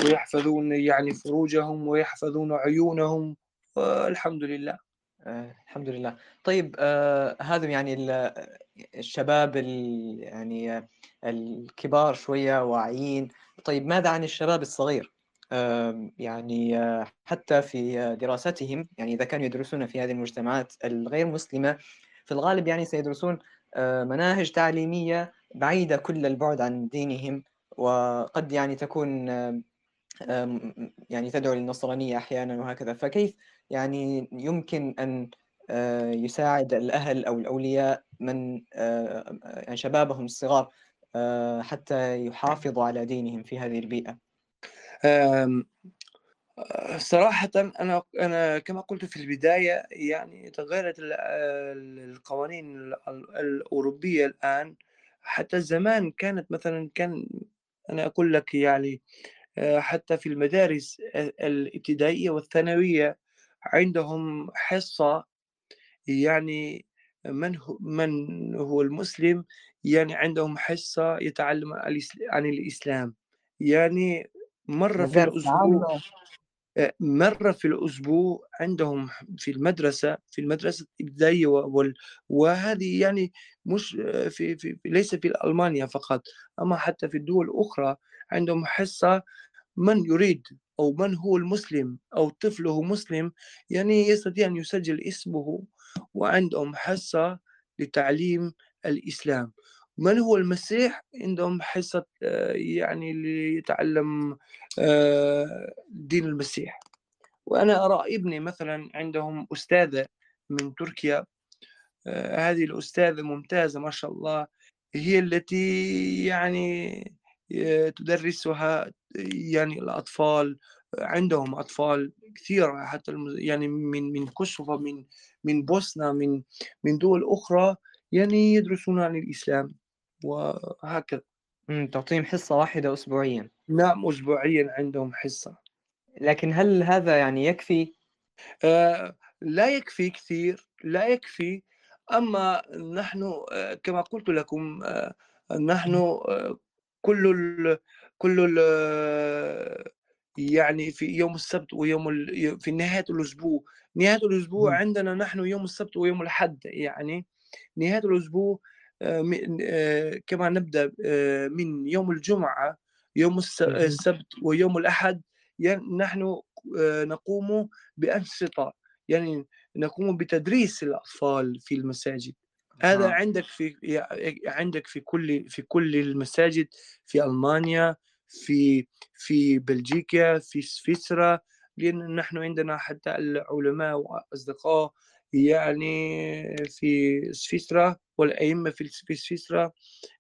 Speaker 2: ويحفظون يعني فروجهم ويحفظون عيونهم والحمد لله.
Speaker 1: آه، الحمد لله. طيب آه هذا يعني ال- الشباب ال- يعني الكبار شوية واعيين. طيب ماذا عن الشباب الصغير؟ يعني آه حتى في آه، دراستهم يعني إذا كانوا يدرسون في هذه المجتمعات الغير مسلمة في الغالب يعني سيدرسون آه مناهج تعليمية بعيدة كل البعد عن دينهم وقد يعني تكون يعني تدعو للنصرانية أحيانا وهكذا. فكيف يعني يمكن أن يساعد الأهل أو الأولياء من يعني شبابهم الصغار حتى يحافظوا على دينهم في هذه البيئة؟
Speaker 2: صراحة أنا أنا كما قلت في البداية يعني تغيرت ال- القوانين ال- الأوروبية الآن. حتى زمان كانت مثلا كان أنا أقول لك يعني آه، حتى في المدارس ال- الابتدائية والثانوية عندهم حصة يعني من هو من هو المسلم يعني عندهم حصة يتعلم عن الإسلام. يعني مرة في الأسبوع آه، مرة في الأسبوع عندهم في المدرسة في المدرسة الابتدائية وال- وهذه يعني مش آه، في, في ليس في ألمانيا فقط أما حتى في الدول الأخرى عندهم حصة من يريد أو من هو المسلم أو طفله مسلم يعني يستطيع أن يسجل اسمه وعندهم حصة لتعليم الإسلام. من هو المسيح عندهم حصة يعني ليتعلم آه، دين المسيح. وأنا أرى ابني مثلا عندهم أستاذة من تركيا آه، هذه الأستاذة ممتازة ما شاء الله هي التي يعني آه، تدرسها يعني الأطفال عندهم أطفال كثيرة حتى يعني من من كوسوفا من من بوسنا من من دول أخرى يعني يدرسون عن الإسلام. وهكذا.
Speaker 1: مم، تعطيهم حصة واحدة أسبوعيا.
Speaker 2: نعم أسبوعيا عندهم حصة.
Speaker 1: لكن هل هذا يعني يكفي؟
Speaker 2: آه، لا يكفي كثير لا يكفي. أما نحن آه، كما قلت لكم آه، نحن آه، كل ال كل ال يعني في يوم السبت ويوم ال في نهاية الأسبوع. نهاية الأسبوع. عندنا نحن يوم السبت ويوم الأحد يعني نهاية الأسبوع كما نبدأ آه، من يوم الجمعة يوم. السبت ويوم يعني نحن آه، نقوم بأنشطة يعني نقوم بتدريس الأطفال في المساجد هذا
Speaker 1: آه.
Speaker 2: عندك في عندك في كل في كل المساجد في ألمانيا في في بلجيكا في سويسرا لأن نحن عندنا حتى العلماء وأصدقاء يعني في سويسرا والأئمة في سويسرا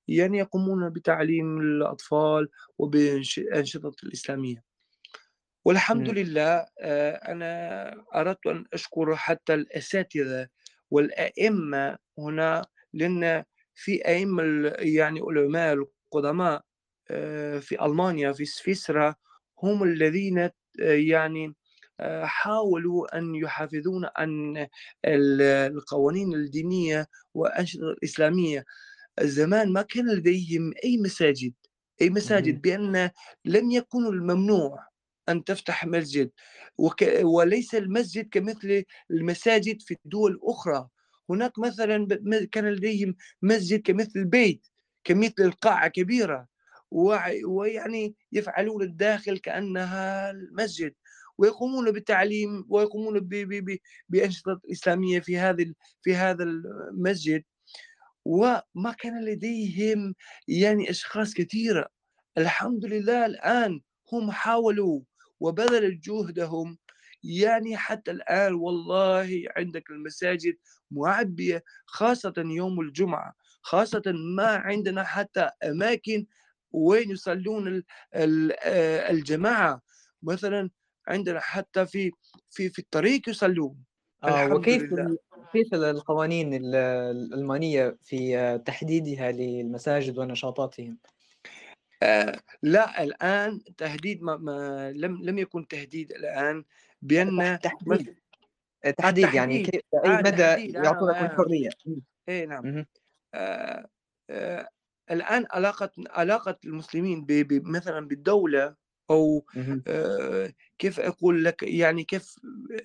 Speaker 2: يعني يقومون بتعليم الأطفال وبأنشطة الإسلامية والحمد. لله آه، أنا أردت أن أشكر حتى الأساتذة والأئمة هنا لأن في أئمة يعني علماء القدماء آه، في ألمانيا في سويسرا هم الذين آه، يعني حاولوا أن يحافظون عن ال- القوانين الدينية والأنشطة الإسلامية. زمان ما كان لديهم أي مساجد أي مساجد. بأن لم يكن الممنوع أن تفتح مسجد وك... وليس المسجد كمثل المساجد في الدول الأخرى. هناك مثلا كان لديهم مسجد كمثل البيت كمثل القاعة كبيرة ويعني يفعلون الداخل كأنها المسجد. ويقومون بالتعليم ويقومون ب... ب... ب... بأنشطة إسلامية في هذا في هذا المسجد. وما كان لديهم يعني أشخاص كثيرة. الحمد لله الآن هم حاولوا وبذلوا جهدهم. يعني حتى الآن والله عندك المساجد معبية خاصة يوم الجمعة خاصة ما عندنا حتى أماكن وين يصلون آه، الجماعة. مثلا عندنا حتى في في في الطريق يصلون.
Speaker 1: آه وكيف
Speaker 2: لله.
Speaker 1: كيف القوانين ال- الألمانية في آه، تحديدها للمساجد ونشاطاتهم؟
Speaker 2: آه لا الآن تهديد ما, ما لم لم يكن تهديد الآن بأن
Speaker 1: تحديد تحديد. يعني كيف أي
Speaker 2: آه
Speaker 1: مدى
Speaker 2: تحديد آه آه.
Speaker 1: الحرية؟
Speaker 2: إيه نعم. آه آه الآن علاقة علاقة المسلمين ب- ب- مثلا بالدولة أو كيف أقول لك؟ يعني كيف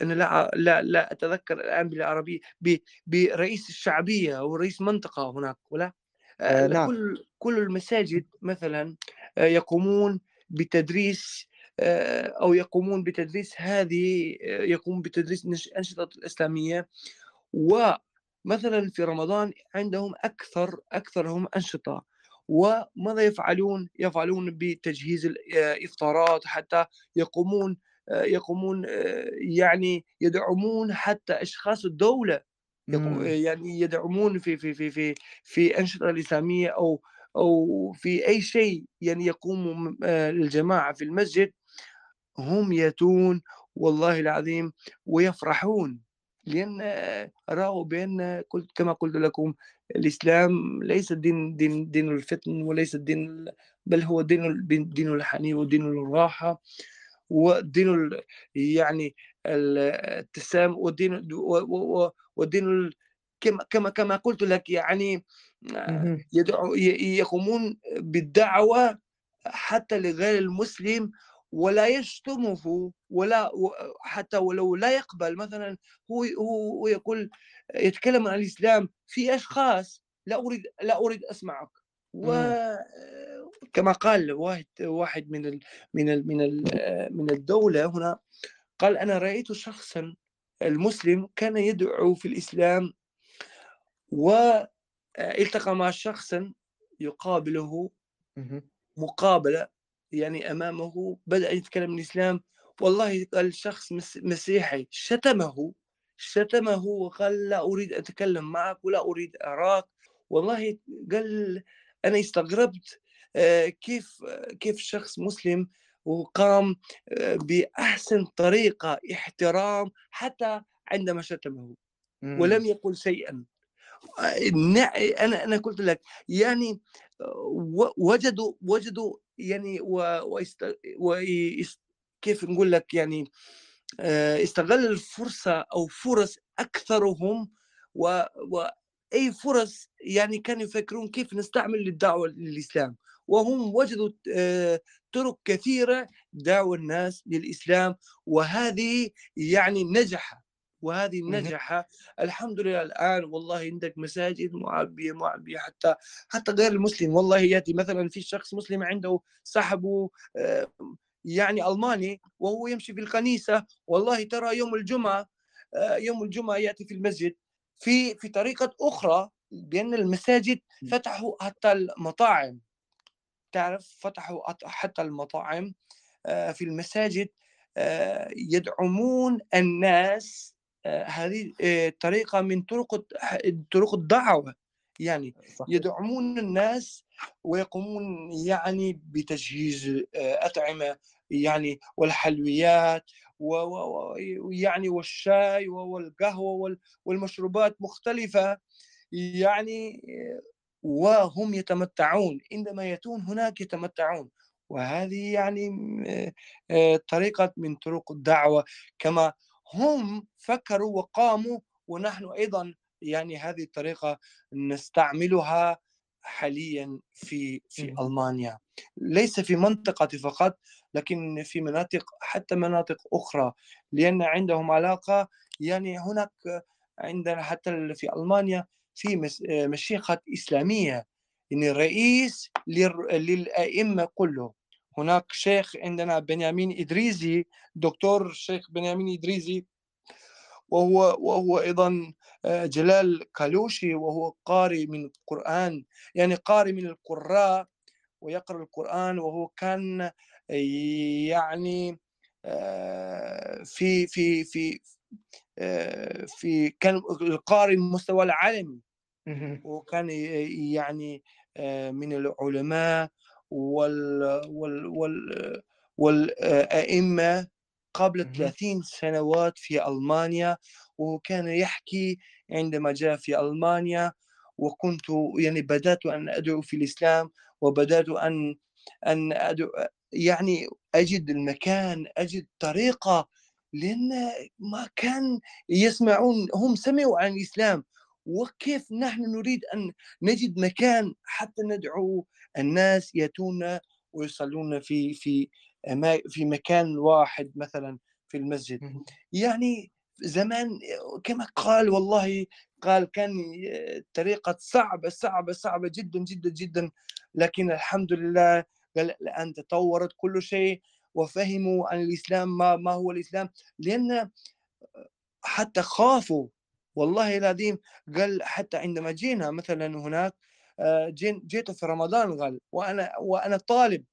Speaker 2: أنا لا لا لا أتذكر الآن بالعربية ب- برئيس الشعبية أو رئيس منطقة هناك ولا؟
Speaker 1: آه، نعم.
Speaker 2: كل كل المساجد مثلا يقومون بتدريس أو يقومون بتدريس هذه يقوم بتدريس نش- الانشطه الإسلامية. ومثلا في رمضان عندهم أكثر أكثرهم أنشطة. وماذا يفعلون؟ يفعلون بتجهيز الافطارات حتى يقومون آه، يقومون آه، يعني يدعمون حتى أشخاص
Speaker 1: الدولة.
Speaker 2: يعني يدعمون في في في في في أنشطة الإسلامية أو أو في أي شيء يعني يقوم آه، الجماعة في المسجد هم يأتون والله العظيم ويفرحون لأن آه، رأوا بأن قلت كما قلت لكم الإسلام ليس دين دين دين الفتن وليس دين بل هو دين دين الحنين ودين الراحة ودين يعني ال- التسامح ودين ودين كما كما كما قلت لك يعني. يدعو يقومون بالدعوة حتى لغير المسلم ولا يشتمه ولا حتى ولو لا يقبل مثلا هو هو يقول يتكلم عن الإسلام في أشخاص لا أريد لا أريد أسمعك وكما قال واحد واحد من ال من ال من ال من الدولة هنا قال أنا رأيت شخصا المسلم كان يدعو في الإسلام والتقى مع شخص يقابله. مقابلة يعني أمامه بدأ يتكلم الإسلام. والله قال شخص مس- مسيحي شتمه شتمه وقال لا أريد أتكلم معك ولا أريد أراك. والله قال أنا استغربت آه، كيف كيف شخص مسلم وقام آه، بأحسن طريقة احترام حتى عندما شتمه. ولم يقل شيئا. نع- أنا أنا قلت لك يعني وجدوا وجدوا يعني و ويست ويست كيف نقول لك يعني آه، استغل الفرصة أو فرص أكثرهم و واي فرص يعني كانوا يفكرون كيف نستعمل للدعوة للإسلام. وهم وجدوا آه، طرق كثيرة دعوا الناس للإسلام وهذه يعني نجح وهذه. نجح الحمد لله الآن والله عندك مساجد معبية معبية حتى حتى غير المسلم. والله ياتي مثلا في شخص مسلم عنده صاحبه آه، يعني ألماني وهو يمشي في الكنيسة. والله ترى يوم الجمعة آه، يوم الجمعة يأتي في المسجد. في في طريقة أخرى بأن المساجد. فتحوا حتى المطاعم. تعرف؟ فتحوا حت- حتى المطاعم آه، في المساجد يدعمون الناس هذه آه، طريقة من طرق طرق الدعوة. يعني
Speaker 1: صحيح.
Speaker 2: يدعمون الناس ويقومون يعني بتجهيز آه، أطعمة يعني والحلويات ويعني والشاي والقهوة وال- والمشروبات مختلفة. يعني آه، وهم يتمتعون. عندما يأتون هناك يتمتعون. وهذه يعني آه، آه، طريقة من طرق الدعوة. كما هم فكروا وقاموا ونحن أيضا يعني هذه الطريقة نستعملها حاليا في في. ألمانيا. ليس في منطقتي فقط لكن في مناطق حتى مناطق أخرى لأن عندهم علاقة. يعني هناك عندنا حتى في ألمانيا في مس- مشيخة إسلامية. يعني رئيس للأئمة كله. هناك شيخ عندنا بنيامين ادريزي دكتور الشيخ بنيامين ادريزي وهو وهو أيضا آه، جلال كالوشي وهو قارئ من القرآن يعني قارئ من القراء ويقرأ القرآن وهو كان يعني آه، في في في آه، في كان القارئ المستوى العالمي. وكان يعني آه، من العلماء وال وال وال والأئمة قبل
Speaker 1: مهم.
Speaker 2: 30 سنوات في ألمانيا وكان يحكي عندما جاء في ألمانيا وكنت يعني بدأت أن أدعو في الإسلام وبدأت أن أن أدعو يعني أجد المكان أجد طريقة لأن ما كان يسمعون هم سمعوا عن الإسلام وكيف نحن نريد أن نجد مكان حتى ندعو الناس يأتون ويصلون في في في مكان واحد مثلا في المسجد. يعني زمان كما قال والله قال كان طريقة صعبة صعبة صعبة جدا جدا جدا. لكن الحمد لله قال الآن تطورت كل شيء وفهموا عن الإسلام ما, ما هو الإسلام. لأن حتى خافوا والله العظيم قال حتى عندما جينا مثلا هناك آه، جيت في رمضان قال وأنا وأنا طالب.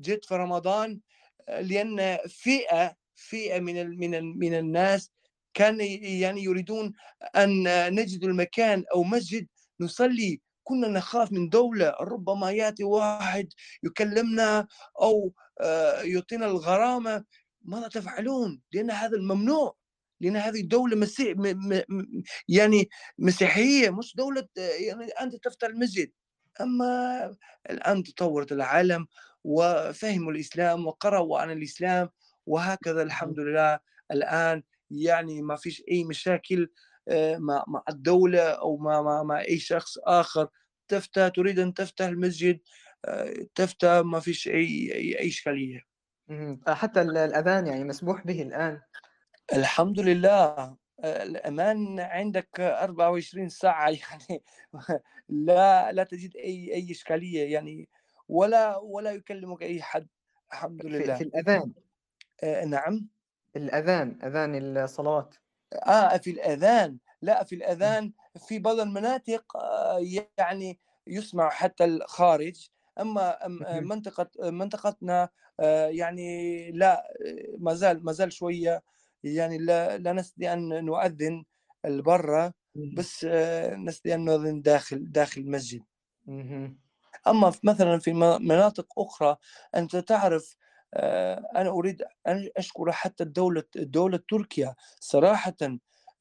Speaker 2: جيت في رمضان آه، لأن فئة فئة من من من الناس كان يعني يريدون أن نجد المكان أو مسجد نصلي. كنا نخاف من دولة ربما يأتي واحد يكلمنا أو آه، يعطينا الغرامة. ماذا تفعلون؟ لأن هذا الممنوع. لأن هذه دولة مسيح م م يعني مسيحية مش دولة يعني أنت تفتح المسجد. أما الآن تطورت العالم وفهموا الإسلام وقرأوا عن الإسلام وهكذا الحمد لله. الآن يعني ما فيش أي مشاكل آه، مع مع الدولة أو مع, مع, مع أي شخص آخر. تفتح تريد أن تفتح المسجد آه، تفتح ما فيش أي أي, أي إشكالية.
Speaker 1: حتى الأذان يعني مسموح به الآن.
Speaker 2: الحمد لله الأمان عندك 24 ساعة [laughs] يعني لا لا تجد أي أي إشكالية يعني ولا ولا يكلمك أي حد الحمد لله.
Speaker 1: في, في الأذان.
Speaker 2: آه نعم.
Speaker 1: الأذان أذان الصلوات.
Speaker 2: آه في الأذان لا في الأذان في بعض المناطق آه يعني يسمع حتى الخارج أما منطقة منطقتنا آه يعني لا ما زال ما زال شوية يعني لا, لا نستطيع أن نؤذن البرة بس آه، نستطيع أن نؤذن داخل داخل المسجد. أما مثلا في مناطق أخرى أنت تعرف آه، أنا أريد أن أشكر حتى الدولة الدولة تركيا صراحة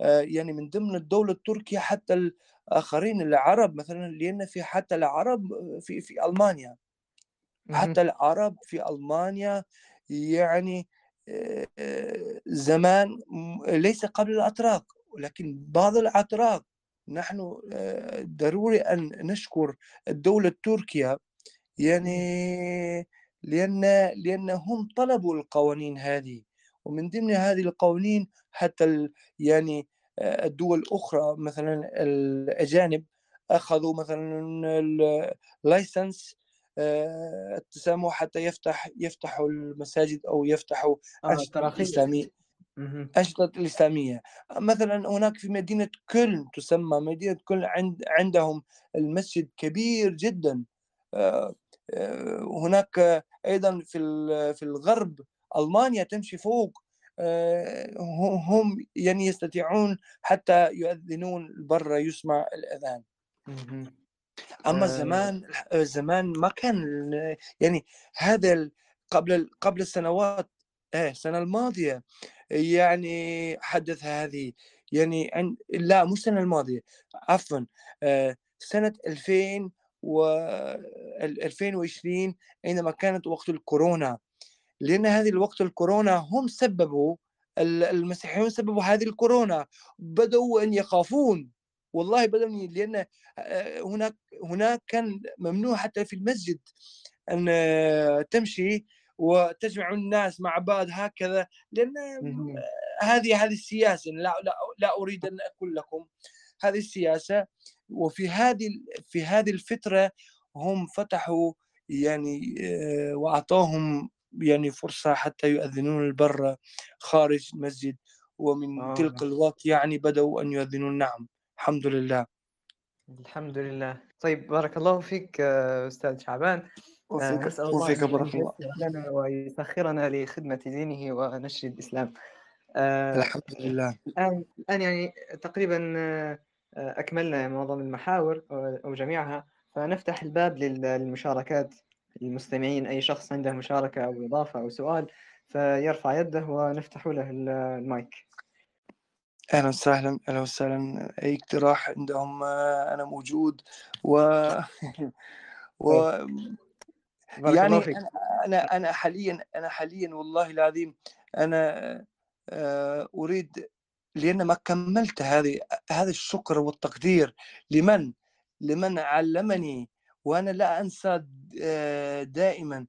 Speaker 2: آه، يعني من ضمن الدولة التركية حتى الآخرين العرب مثلا لأن في حتى العرب في في ألمانيا. حتى العرب في ألمانيا يعني زمان ليس قبل الأتراك ولكن بعض الأتراك. نحن آه، ضروري أن نشكر الدولة التركية يعني لأن لأن هم طلبوا القوانين هذه. ومن ضمن هذه القوانين حتى يعني آه، الدول الأخرى مثلا الأجانب أخذوا مثلا اللايسنس آه، التسامح حتى يفتح يفتحوا المساجد أو يفتحوا
Speaker 1: آه
Speaker 2: أنشطة إسلامية. أنشطة الإسلامية مثلا هناك في مدينة كل تسمى مدينة كل عند عندهم المسجد كبير جدا. آه، هناك أيضا في في الغرب ألمانيا تمشي فوق. هم يعني يستطيعون حتى يؤذنون برا يسمع الأذان. أما آه. زمان زمان ما كان يعني هذا قبل قبل السنوات إيه السنة الماضية يعني حدث هذه يعني عن لا مش السنة الماضية عفوا آه، سنة 2000 و 2020 عندما كانت وقت الكورونا لأن هذه الوقت الكورونا هم سببوا المسيحيون سببوا هذه الكورونا بدأوا أن يخافون والله بدني لأن هناك هناك كان ممنوع حتى في المسجد أن تمشي وتجمع الناس مع بعض هكذا لأن هذه هذه السياسة لا لا لا أريد أن أقول لكم هذه السياسة وفي هذه في هذه الفترة هم فتحوا يعني واعطاهم يعني فرصة حتى يؤذنون البر خارج المسجد ومن آه. تلك الوقت يعني بدأوا أن يؤذنون نعم الحمد لله.
Speaker 1: الحمد لله. طيب بارك الله فيك أستاذ شعبان.
Speaker 2: وفيك, نسأل الله وفيك بارك الله
Speaker 1: لنا ويسخرنا لخدمة دينه ونشر الإسلام.
Speaker 2: الحمد لله.
Speaker 1: الآن الآن يعني تقريبا أكملنا معظم المحاور أو جميعها. فنفتح الباب للمشاركات المستمعين. أي شخص عنده مشاركة أو إضافة أو سؤال فيرفع يده ونفتح له المايك.
Speaker 2: أهلا وسهلا أهلا وسهلا. أي اقتراح عندهم آه، أنا موجود. و, [laughs] و...
Speaker 1: طيب.
Speaker 2: يعني أنا أنا أنا حاليا أنا حاليا والله العظيم أنا آه، أريد لأن ما كملت هذه هذا الشكر والتقدير. لمن؟ لمن علمني وأنا لا أنسى آه، دائما.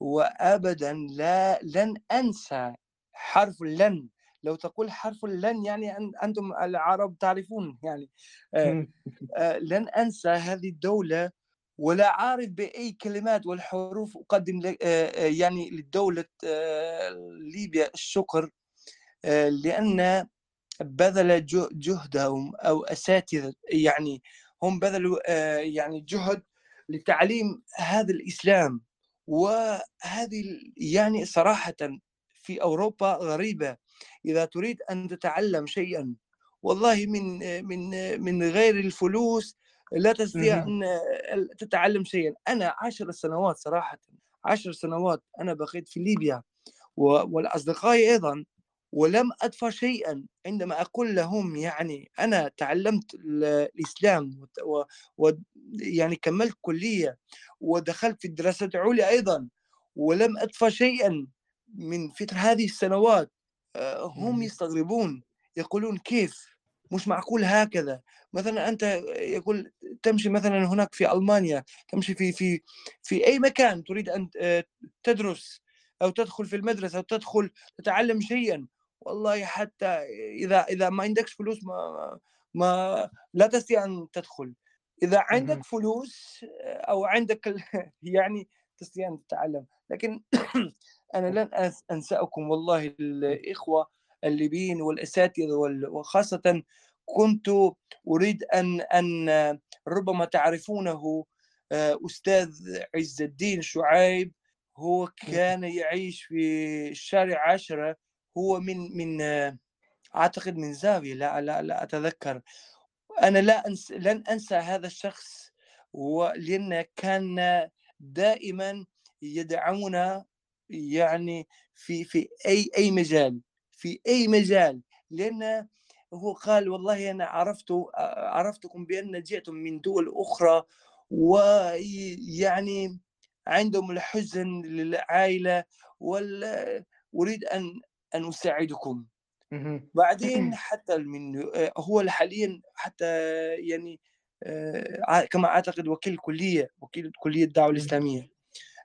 Speaker 2: وابدا لا لن أنسى حرف لن. لو تقول حرف لن يعني أن أنتم العرب تعرفون يعني آه، آه، لن أنسى هذه الدولة ولا عارف بأي كلمات والحروف أقدم آه، يعني للدوله ليبيا الشكر لأن بذل جهدهم أو أساتذة يعني هم بذلوا يعني جهد لتعليم هذا الإسلام. وهذه يعني صراحة في أوروبا غريبة. إذا تريد أن تتعلم شيئا والله من من من غير الفلوس لا تستطيع أن تتعلم شيئا. أنا عشر سنوات صراحة عشر سنوات أنا بقيت في ليبيا والأصدقاء أيضا ولم أدفع شيئا. عندما أقول لهم يعني أنا تعلمت الإسلام ويعني كملت كلية ودخلت في الدراسات العليا أيضا ولم أدفع شيئا من في هذه السنوات. هم يستغربون يقولون كيف؟ مش معقول هكذا. مثلا أنت يقول تمشي مثلا هناك في ألمانيا تمشي في في في أي مكان تريد أن آه، تدرس أو تدخل في المدرسة أو تدخل تتعلم شيئا والله حتى إذا إذا ما عندكش فلوس ما ما لا تستطيع أن تدخل. إذا عندك فلوس آه، أو عندك [laughs] يعني تستطيع أن تتعلم. لكن أنا لن أنسأكم والله الإخوة الليبيين والأساتذة وخاصه كنت أريد ان أن ربما تعرفونه آه، أستاذ عز الدين شعيب هو كان يعيش في الشارع عشرة هو من من أعتقد من زاوية لا لا لا أتذكر. أنا لا أنس لن أنسى هذا الشخص ولأن كان دائما يدعمنا يعني في في أي أي مجال في أي مجال. لأن هو قال والله أنا عرفت عرفتكم بأن جئتم من دول أخرى ويعني عندهم الحزن للعائلة وال أريد أن أن أساعدكم. بعدين [clears throat] حتى من هو حاليا حتى يعني آه، كما أعتقد وكيل كليه وكيل كليه الدعوة الإسلامية.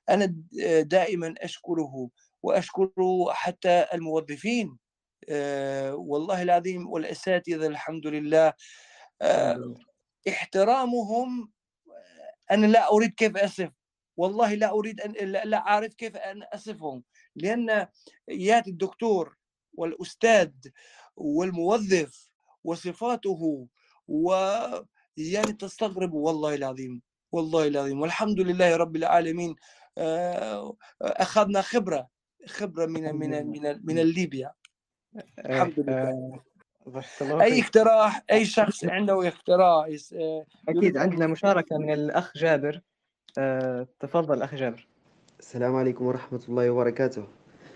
Speaker 2: أنا دائما أشكره واشكر حتى الموظفين. آه، والله العظيم والأساتذة الحمد لله. آه، احترامهم أنا لا أريد كيف أصف. والله لا أريد أن لا أعرف كيف أن أصفهم. لأن ياتي الدكتور والأستاذ والموظف وصفاته و يعني تستغرب والله العظيم والله العظيم. والحمد لله رب العالمين. آه، أخذنا خبرة خبرة من من من من ليبيا الحمد لله. آه، أي اقتراح؟ أي شخص عنده اقتراح؟
Speaker 1: آه، أكيد عندنا مشاركة من الأخ جابر. تفضل أخ جابر.
Speaker 3: السلام عليكم ورحمة الله وبركاته.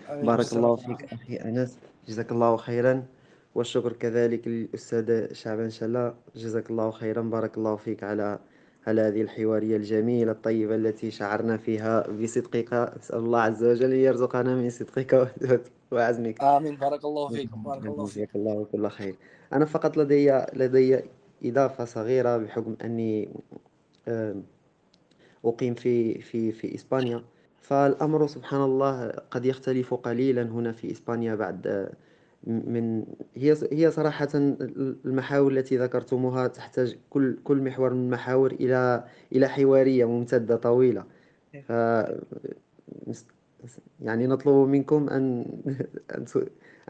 Speaker 3: بارك الله فيك أخي أنس. جزاك الله خيرا. والشكر كذلك للأستاذ شعبان شلا جزاك الله خيرا. بارك الله فيك على على هذه الحوارية الجميلة الطيبة التي شعرنا فيها بصدقك. أسأل الله عز وجل يرزقنا من صدقك. [laughs] وعزمك.
Speaker 2: آمين. بارك الله فيكم بارك الله فيك.
Speaker 3: الله كل خير. أنا فقط لدي لدي إضافة صغيرة بحكم أني أقيم في في في إسبانيا. فالأمر سبحان الله قد يختلف قليلا هنا في إسبانيا بعد من هي هي صراحة المحاور التي ذكرتموها تحتاج كل كل محور من المحاور إلى إلى حوارية ممتدة طويلة. ف يعني نطلب منكم أن [laughs]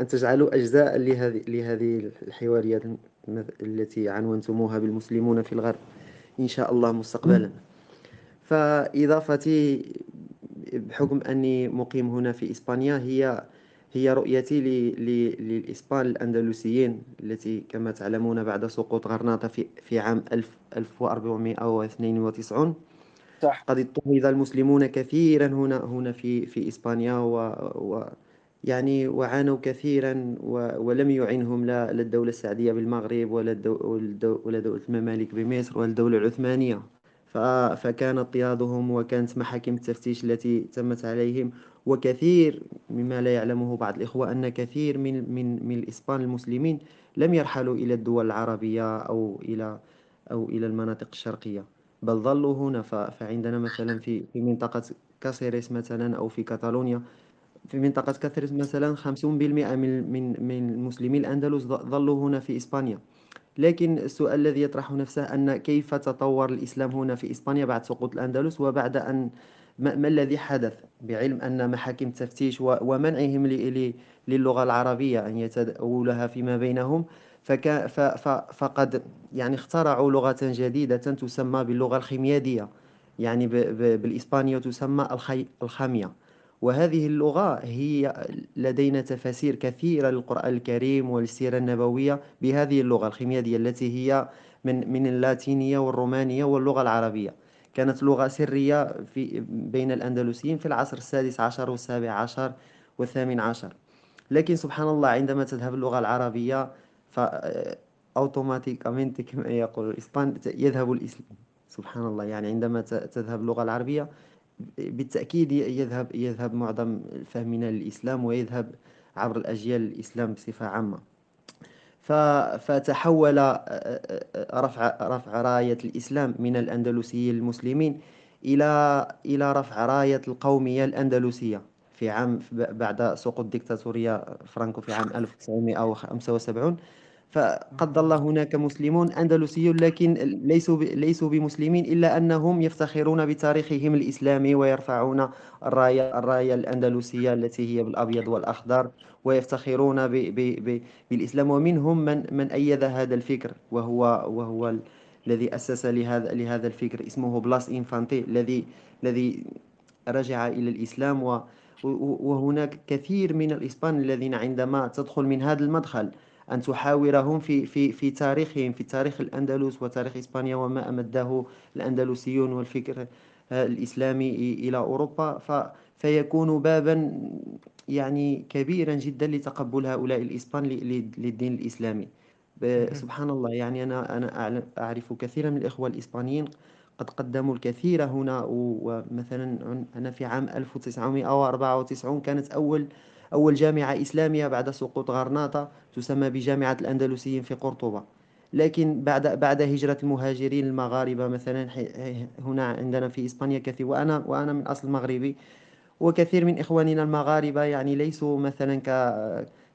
Speaker 3: أن تجعلوا أجزاء لهذه لهذه الحواريات التي عنونتموها بالمسلمون في الغرب إن شاء الله مستقبلا. فإضافتي بحكم أني مقيم هنا في إسبانيا هي هي رؤيتي للإسبان الأندلسيين التي كما تعلمون بعد سقوط غرناطة في, في عام 1492 صح. قد اضطهد المسلمون كثيرا هنا هنا في في إسبانيا و, و يعني وعانوا كثيرا و ولم يعنهم لا الدولة السعدية بالمغرب ولا الدو ولا دولة الممالك بمصر ولا الدولة العثمانية فكان اضطهادهم وكانت محاكم التفتيش التي تمت عليهم وكثير مما لا يعلمه بعض الإخوة أن كثير من من من الإسبان المسلمين لم يرحلوا إلى الدول العربية أو إلى أو إلى المناطق الشرقية. بل ظلوا هنا فعندنا مثلا في منطقة كاسيريس مثلا أو في كاتالونيا في منطقة كاسيريس مثلا 50% من من من مسلمي الأندلس ظلوا هنا في إسبانيا. لكن السؤال الذي يطرح نفسه أن كيف تطور الإسلام هنا في إسبانيا بعد سقوط الأندلس وبعد أن ما, الذي حدث بعلم أن محاكم التفتيش ومنعهم للغة العربية أن يتداولها فيما بينهم فقد يعني اخترعوا لغة جديدة تسمى باللغة الخميادية يعني بالإسبانية تسمى الخامية. وهذه اللغة هي لدينا تفاسير كثيرة للقرآن الكريم والسيرة النبوية بهذه اللغة الخميادية التي هي من من اللاتينية والرومانية واللغة العربية. كانت لغة سرية في بين الأندلسيين في العصر السادس عشر والسابع عشر والثامن عشر. لكن سبحان الله عندما تذهب اللغة العربية ف أوتوماتيكamente كما يقول الإسبان يذهب الإسلام. سبحان الله يعني عندما تذهب اللغة العربية بالتأكيد يذهب يذهب معظم فهمنا للإسلام ويذهب عبر الأجيال الإسلام بصفة عامة. فتحول رفع رفع راية الإسلام من الأندلسيين المسلمين إلى إلى رفع راية القومية الأندلسية في عام بعد سقوط ديكتاتورية فرانكو في عام 1975 فقد ظل هناك مسلمون أندلسيون لكن ليسوا ليسوا بمسلمين إلا أنهم يفتخرون بتاريخهم الإسلامي ويرفعون الراية الراية الأندلسية التي هي بالأبيض والأخضر. ويفتخرون ب ب ب بالإسلام ومنهم من من أيد هذا الفكر وهو وهو الذي أسس لهذا لهذا الفكر اسمه بلاس إنفانتي الذي الذي رجع إلى الإسلام و وهناك كثير من الإسبان الذين عندما تدخل من هذا المدخل أن تحاورهم في في في تاريخهم في تاريخ الأندلس وتاريخ إسبانيا وما أمده الأندلسيون والفكر الإسلامي إلى أوروبا. فيكون بابا يعني كبيرا جدا لتقبل هؤلاء الإسبان للدين الإسلامي. سبحان الله يعني أنا أنا أعرف كثيرا من الإخوة الإسبانيين قد قدموا الكثير هنا ومثلا أنا في عام 1994 كانت أول أول جامعة إسلامية بعد سقوط غرناطة تسمى بجامعة الأندلسيين في قرطبة. لكن بعد بعد هجرة المهاجرين المغاربة مثلا هنا عندنا في إسبانيا كثير. وأنا وأنا من أصل مغربي وكثير من إخواننا المغاربة يعني ليسوا مثلا ك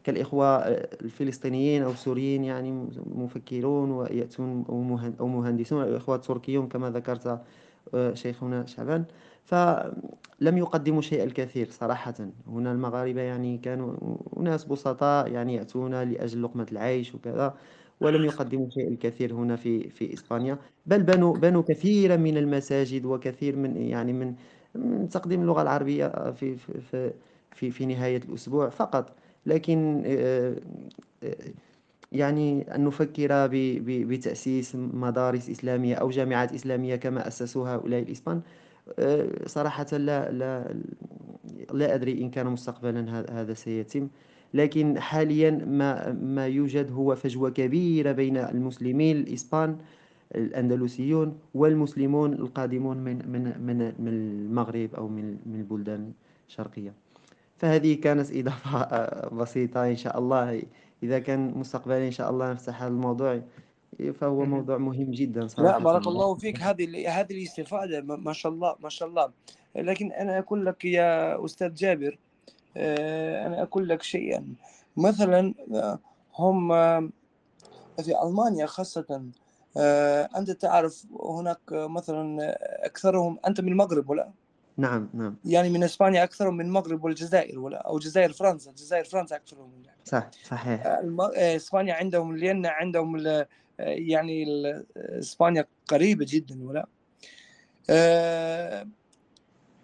Speaker 3: كالإخوة الفلسطينيين أو السوريين يعني مفكرون ويأتون أو مهندسون أو إخوة تركيون كما ذكرت آه، شيخنا شعبان. فلم يقدموا شيء الكثير صراحة. هنا المغاربة يعني كانوا ناس بسطاء يعني يأتون لأجل لقمة العيش وكذا ولم يقدموا شيء الكثير هنا في في إسبانيا. بل بنوا بنوا كثيرا من المساجد وكثير من يعني من من تقديم اللغة العربية في في في, في نهاية الأسبوع فقط. لكن آه، آه، يعني أن نفكر بتأسيس مدارس إسلامية أو جامعات إسلامية كما أسسوها هؤلاء الإسبان آه، صراحة لا لا لا أدري إن كان مستقبلا هذا سيتم. لكن حاليا ما ما يوجد هو فجوة كبيرة بين المسلمين الإسبان الأندلسيون والمسلمون القادمون من من من من المغرب أو من من البلدان الشرقية فهذه كانت إضافة [laughs] بسيطة إن شاء الله. إذا كان مستقبلا إن شاء الله نفتح هذا الموضوع فهو موضوع مهم جدا
Speaker 2: صراحة. لا بارك الله فيك. هذه هذه الاستفادة ما شاء الله ما شاء الله. لكن أنا أقول لك يا أستاذ جابر آه، أنا أقول لك شيئا. مثلا آه، هم في ألمانيا خاصة آه، أنت تعرف هناك مثلا أكثرهم أنت من المغرب ولا؟
Speaker 3: نعم نعم.
Speaker 2: يعني من إسبانيا أكثرهم من المغرب والجزائر ولا؟ أو جزائر فرنسا الجزائر فرنسا أكثرهم
Speaker 3: صح صحيح.
Speaker 2: إسبانيا عندهم لأن عندهم يعني إسبانيا قريبة جدا ولا؟ آه،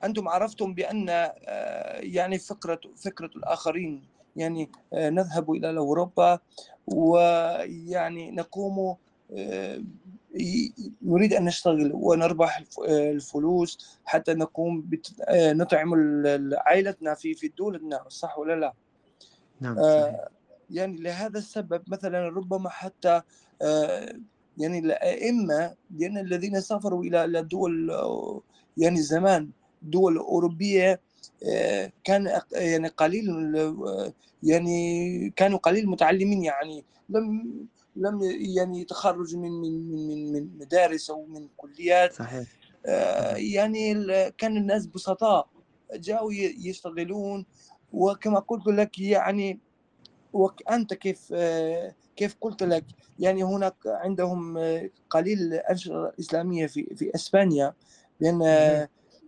Speaker 2: أنتم عرفتم بأن آه، يعني فكرة فكرة الآخرين يعني آه، نذهب إلى أوروبا ويعني نقوم نريد أن نشتغل ونربح الفلوس حتى نقوم نطعم عائلتنا في في دولتنا صح ولا لا؟
Speaker 3: نعم صحيح.
Speaker 2: يعني لهذا السبب مثلا ربما حتى آه، يعني الأئمة يعني الذين سافروا إلى الدول يعني زمان دول أوروبية آه، كان يعني قليل يعني كانوا قليل متعلمين يعني لم لم يعني يتخرجوا من من من من مدارس أو من كليات.
Speaker 3: صحيح.
Speaker 2: آه، يعني كان الناس بسطاء. جاوا يشتغلون. وكما قلت لك يعني وأنت كيف كيف قلت لك؟ يعني هناك عندهم قليل الأنشطة الإسلامية في في إسبانيا. لأن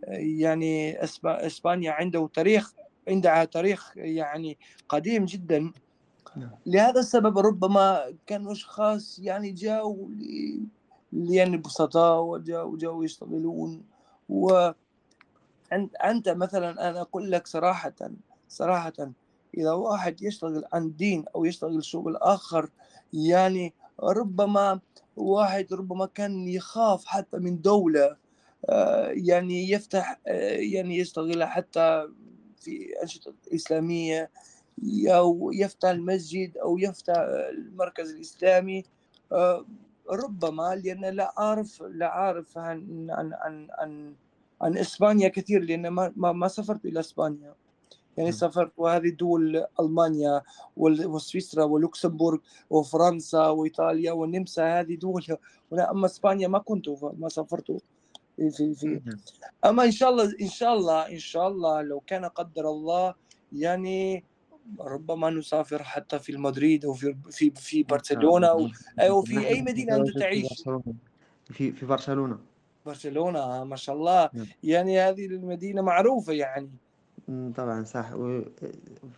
Speaker 2: يعني إسبانيا عنده تاريخ عندها تاريخ يعني قديم جدا. لهذا السبب ربما كانوا أشخاص يعني جاوا يعني بسطاء وجاوا جاوا يشتغلون. و أنت مثلا أنا أقول لك صراحة صراحة إذا واحد يشتغل عن دين أو يشتغل شغل آخر يعني ربما واحد ربما كان يخاف حتى من دولة آه، يعني يفتح آه، يعني يشتغل حتى في أنشطة إسلامية. أو يفتح المسجد أو يفتح المركز الإسلامي آه، ربما لأن لا أعرف لا أعرف عن عن عن عن, عن إسبانيا كثير لأن ما ما سافرت إلى إسبانيا. يعني سافرت وهذه دول ألمانيا وسويسرا ولوكسمبورغ وفرنسا وإيطاليا والنمسا هذه دول. أما إسبانيا ما كنت ما سافرت في في أما إن شاء الله إن شاء الله إن شاء الله لو كان قدر الله يعني ربما نسافر حتى في مدريد أو في في في برشلونة أو, أو في أي مدينة أنت تعيش.
Speaker 3: في في برشلونة.
Speaker 2: برشلونة ما شاء الله. نعم. يعني هذه المدينة معروفة يعني.
Speaker 3: طبعا صح.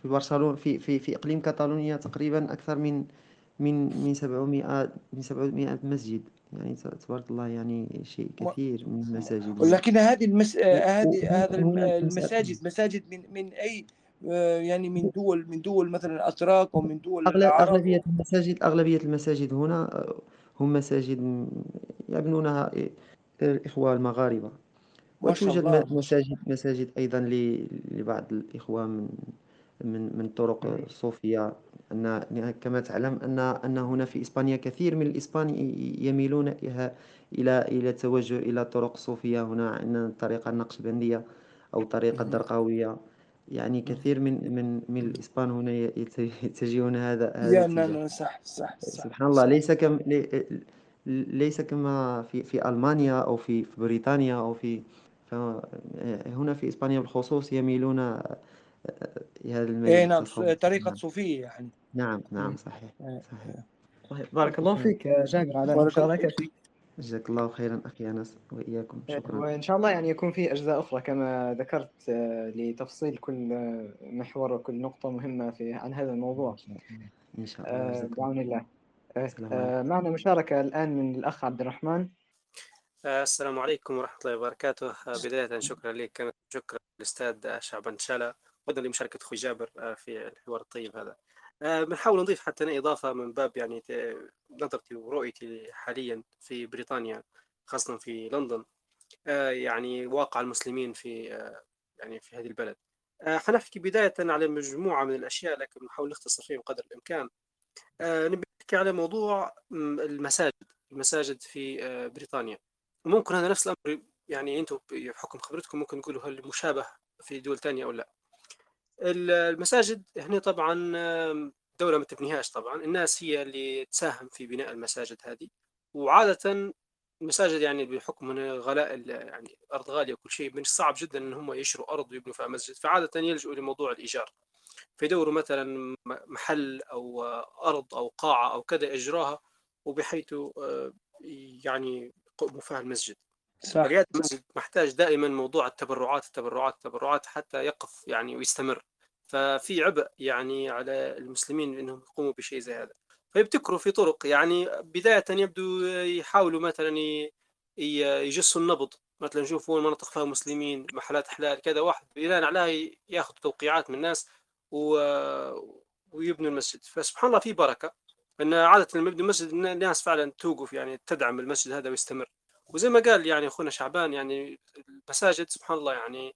Speaker 3: في برشلونة في في في إقليم كاتالونيا تقريبا أكثر من من من 700 من 700 مسجد. يعني تبارك الله يعني شيء كثير من المساجد.
Speaker 2: ولكن هذه المس... هذه هذا المساجد مساجد من من أي يعني من دول من دول مثلا أتراك أو من دول
Speaker 3: أغلبية المساجد أغلبية المساجد هنا هم مساجد يبنونها الإخوة المغاربة. وتوجد مساجد مساجد أيضا لبعض الإخوة من من من طرق الصوفية أن كما تعلم أن أن هنا في إسبانيا كثير من الإسبان يميلون إلى إلى التوجه إلى الطرق الصوفية هنا عندنا الطريقة النقشبندية أو الطريقة الدرقاوية يعني كثير من من من الإسبان هنا يتجهون هذا
Speaker 2: هذا لا صح صح صح
Speaker 3: سبحان الله ليس كم ليس كما في في ألمانيا أو في في بريطانيا أو في فهنا في إسبانيا بالخصوص يميلون آه،
Speaker 2: هذا الميل إيه نعم طريقة نعم. صوفية يعني.
Speaker 3: نعم نعم صحيح
Speaker 1: إيه. صحيح. طيب بارك الله فيك جابر على مشاركتك.
Speaker 3: جزاك الله خيرا أخي أنس وإياكم
Speaker 1: إيه، شكرا. وإن شاء الله يعني يكون في أجزاء أخرى كما ذكرت آه، لتفصيل كل محور وكل نقطة مهمة في عن هذا الموضوع.
Speaker 3: إن شاء الله
Speaker 1: بعون الله معنا مشاركة الآن من الأخ عبد الرحمن.
Speaker 4: آه، السلام عليكم ورحمة الله وبركاته. آه، بداية شكرا لك شكرا للأستاذ شعبان شالا وأيضا لمشاركة أخوي جابر آه، في الحوار الطيب هذا. بنحاول نضيف حتى أنا إضافة من باب يعني نظرتي ورؤيتي حاليا في بريطانيا خاصة في لندن. يعني واقع المسلمين في يعني في هذه البلد. حنحكي بداية على مجموعة من الأشياء لكن نحاول نختصر فيهم قدر الإمكان. نبي نحكي على موضوع المساجد المساجد في بريطانيا. ممكن هذا نفس الأمر يعني أنتم بحكم خبرتكم ممكن تقولوا هل مشابه في دول ثانية أو لا. المساجد هنا طبعا دولة ما تبنيهاش طبعا الناس هي اللي تساهم في بناء المساجد هذه. وعادة المساجد يعني بحكم غلاء يعني الأرض غالية وكل شيء من الصعب جدا إن هم يشروا أرض ويبنوا فيها مسجد. فعادة يلجؤوا لموضوع الإيجار. فيدوروا مثلا محل أو أرض أو قاعة أو كذا اجراها وبحيث آه، يعني فيها المسجد. صح. المسجد محتاج دائما موضوع التبرعات التبرعات التبرعات حتى يقف يعني ويستمر. ففي عبء يعني على المسلمين إنهم يقوموا بشيء زي هذا. فيبتكروا في طرق يعني بداية يبدو يحاولوا مثلا يجسوا النبض. مثلا نشوفوا مناطق فيها مسلمين محلات حلال كذا واحد بناء عليها ياخذ توقيعات من الناس و... ويبنوا المسجد. فسبحان الله في بركة. إن عادة لما يبدو المسجد الناس فعلا توقف يعني تدعم المسجد هذا ويستمر. وزي ما قال يعني أخونا شعبان يعني المساجد سبحان الله يعني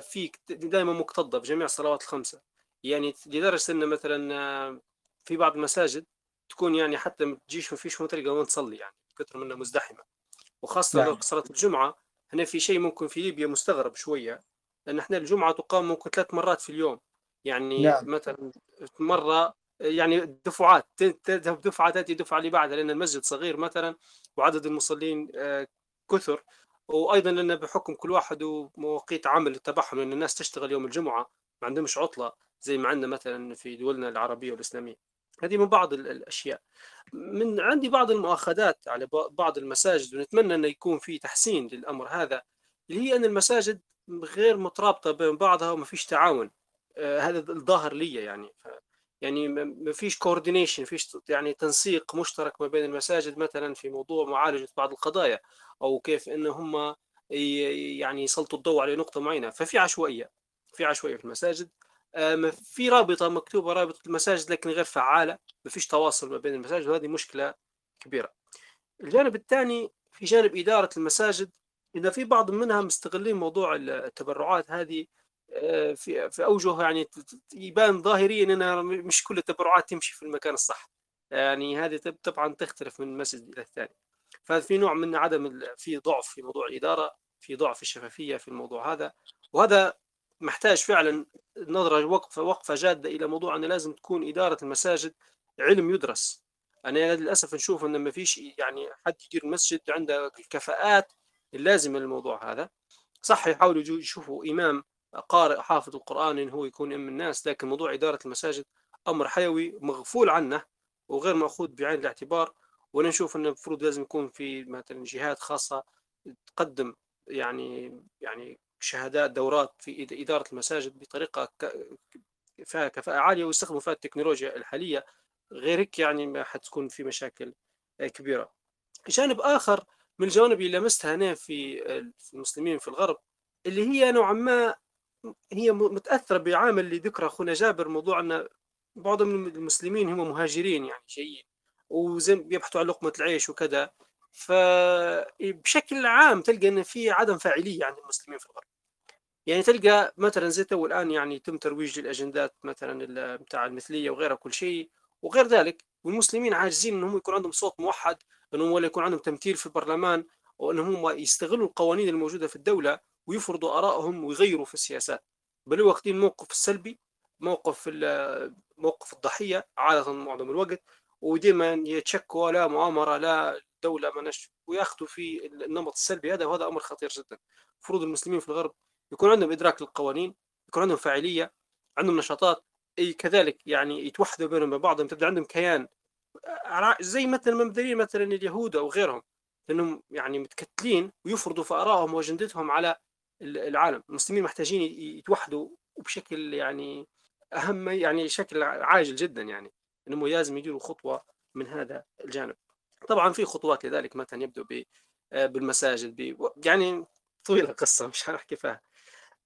Speaker 4: في دائما مكتظة بجميع الصلوات الخمسة يعني لدرجة ان مثلا آه، في بعض المساجد تكون يعني حتى ما تجيش ما فيش تلقى وين تصلي يعني كثر منها مزدحمة وخاصة لو نعم. صلاة الجمعة هنا في شيء ممكن في ليبيا مستغرب شوية لأن إحنا الجمعة تقام ممكن ثلاث مرات في اليوم يعني نعم. مثلا مرة يعني دفعات تذهب دفعة تأتي دفعة اللي بعدها لأن المسجد صغير مثلا وعدد المصلين آه، كثر وأيضا لأن بحكم كل واحد ومواقيت عمل تبعهم لأن الناس تشتغل يوم الجمعة ما عندهمش عطلة زي ما عندنا مثلا في دولنا العربية والإسلامية. هذه من بعض الأشياء. من عندي بعض المؤاخذات على بعض المساجد ونتمنى إنه يكون في تحسين للأمر هذا اللي هي إن المساجد غير مترابطة بين بعضها وما فيش تعاون. آه هذا الظاهر لي يعني. يعني ما فيش كوردينيشن فيش يعني تنسيق مشترك ما بين المساجد مثلا في موضوع معالجة بعض القضايا. أو كيف إن هم يعني يسلطوا الضوء على نقطة معينة. ففي عشوائية في عشوائية في المساجد. في رابطة مكتوبة رابطة المساجد لكن غير فعالة. ما فيش تواصل ما بين المساجد وهذه مشكلة كبيرة. الجانب الثاني في جانب إدارة المساجد إن في بعض منها مستغلين موضوع التبرعات هذه. آه، في في اوجه يعني يبان ظاهريا انها مش كل التبرعات تمشي في المكان الصح. يعني هذه طبعا تختلف من مسجد إلى الثاني. ففي نوع من عدم في ضعف في موضوع الإدارة في ضعف الشفافية في الموضوع هذا. وهذا محتاج فعلا نظرة وقفه وقفة جادة إلى موضوع أن لازم تكون إدارة المساجد علم يدرس. أنا للأسف نشوف إن ما فيش يعني حد يدير مسجد عنده الكفاءات اللازمة للموضوع هذا. صح يحاولوا يشوفوا إمام قارئ حافظ القرآن إن هو يكون أم الناس لكن موضوع إدارة المساجد أمر حيوي مغفول عنه وغير مأخوذ بعين الاعتبار. وأنا نشوف انه المفروض لازم يكون في مثلا جهات خاصة تقدم يعني يعني شهادات دورات في إدارة المساجد بطريقة فيها كفاءة عالية ويستخدموا فيها التكنولوجيا الحالية غير هيك يعني ما حتكون في مشاكل كبيرة. جانب آخر من الجوانب اللي لمستها أنا في المسلمين في الغرب اللي هي نوعا ما هي متأثرة بعامل اللي ذكره أخونا جابر موضوع إن بعض من المسلمين هم مهاجرين يعني جايين وزي بيبحثوا عن لقمة العيش وكذا. فبشكل عام تلقى إن في عدم فاعلية عند المسلمين في الغرب. يعني تلقى مثلا زي تو الآن يعني يتم ترويج للأجندات مثلا بتاع المثلية وغيرها كل شيء وغير ذلك. والمسلمين عاجزين إنهم يكون عندهم صوت موحد إنهم ولا يكون عندهم تمثيل في البرلمان وإنهم يستغلوا القوانين الموجودة في الدولة ويفرضوا آرائهم ويغيروا في السياسات. بل واخدين موقف السلبي موقف موقف الضحية عادة معظم الوقت. وديما يتشكوا لا مؤامرة لا دولة منش وياخذوا في النمط السلبي هذا وهذا أمر خطير جدا. المفروض المسلمين في الغرب يكون عندهم إدراك للقوانين يكون عندهم فاعلية عندهم نشاطات. أي كذلك يعني يتوحدوا بينهم وبين بعضهم تبدأ عندهم كيان. زي مثلا مبدئيا مثلا اليهود أو غيرهم لأنهم يعني متكتلين ويفرضوا في آرائهم وأجندتهم على العالم. المسلمين محتاجين يتوحدوا وبشكل يعني أهم يعني شكل عاجل جدا يعني. انهم لازم يديروا خطوة من هذا الجانب. طبعا في خطوات لذلك مثلا يبدو بالمساجد يعني طويلة قصه مش حنحكي فيها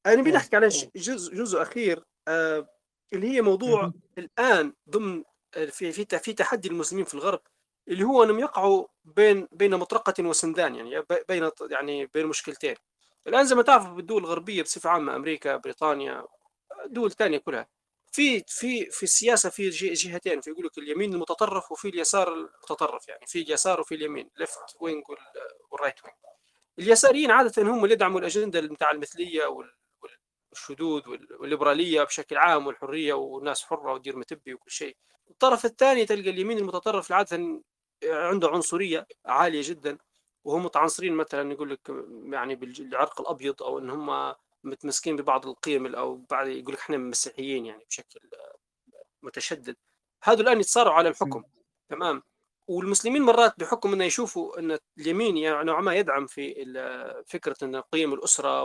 Speaker 4: أنا بنحكي على جزء جزء أخير آه اللي هي موضوع الآن ضمن آه، في في في تحدي المسلمين في الغرب اللي هو أنهم يقعوا بين بين مطرقة وسندان يعني بين يعني بين مشكلتين. الآن زي ما تعرفوا بالدول الغربية بصفة عامة أمريكا بريطانيا دول ثانية كلها. في في في السياسة في جهتين في يقول لك اليمين المتطرف وفي اليسار المتطرف يعني في اليسار وفي اليمين left wing وال right wing اليساريين عادة هم اللي يدعموا الأجندة بتاع المثلية والشذوذ والليبرالية بشكل عام والحرية والناس حرة ودير ما تبي وكل شيء. الطرف الثاني تلقى اليمين المتطرف عادة عنده عنصرية عالية جدا وهم متعنصرين مثلا يقول لك يعني بالعرق الأبيض أو إن هم متمسكين ببعض القيم أو بعض يقول لك إحنا مسيحيين يعني بشكل متشدد. هذول الآن يتصارعوا على الحكم تمام؟ والمسلمين مرات بحكم إنه يشوفوا إن اليمين يعني نوعا ما يدعم في فكرة إن قيم الأسرة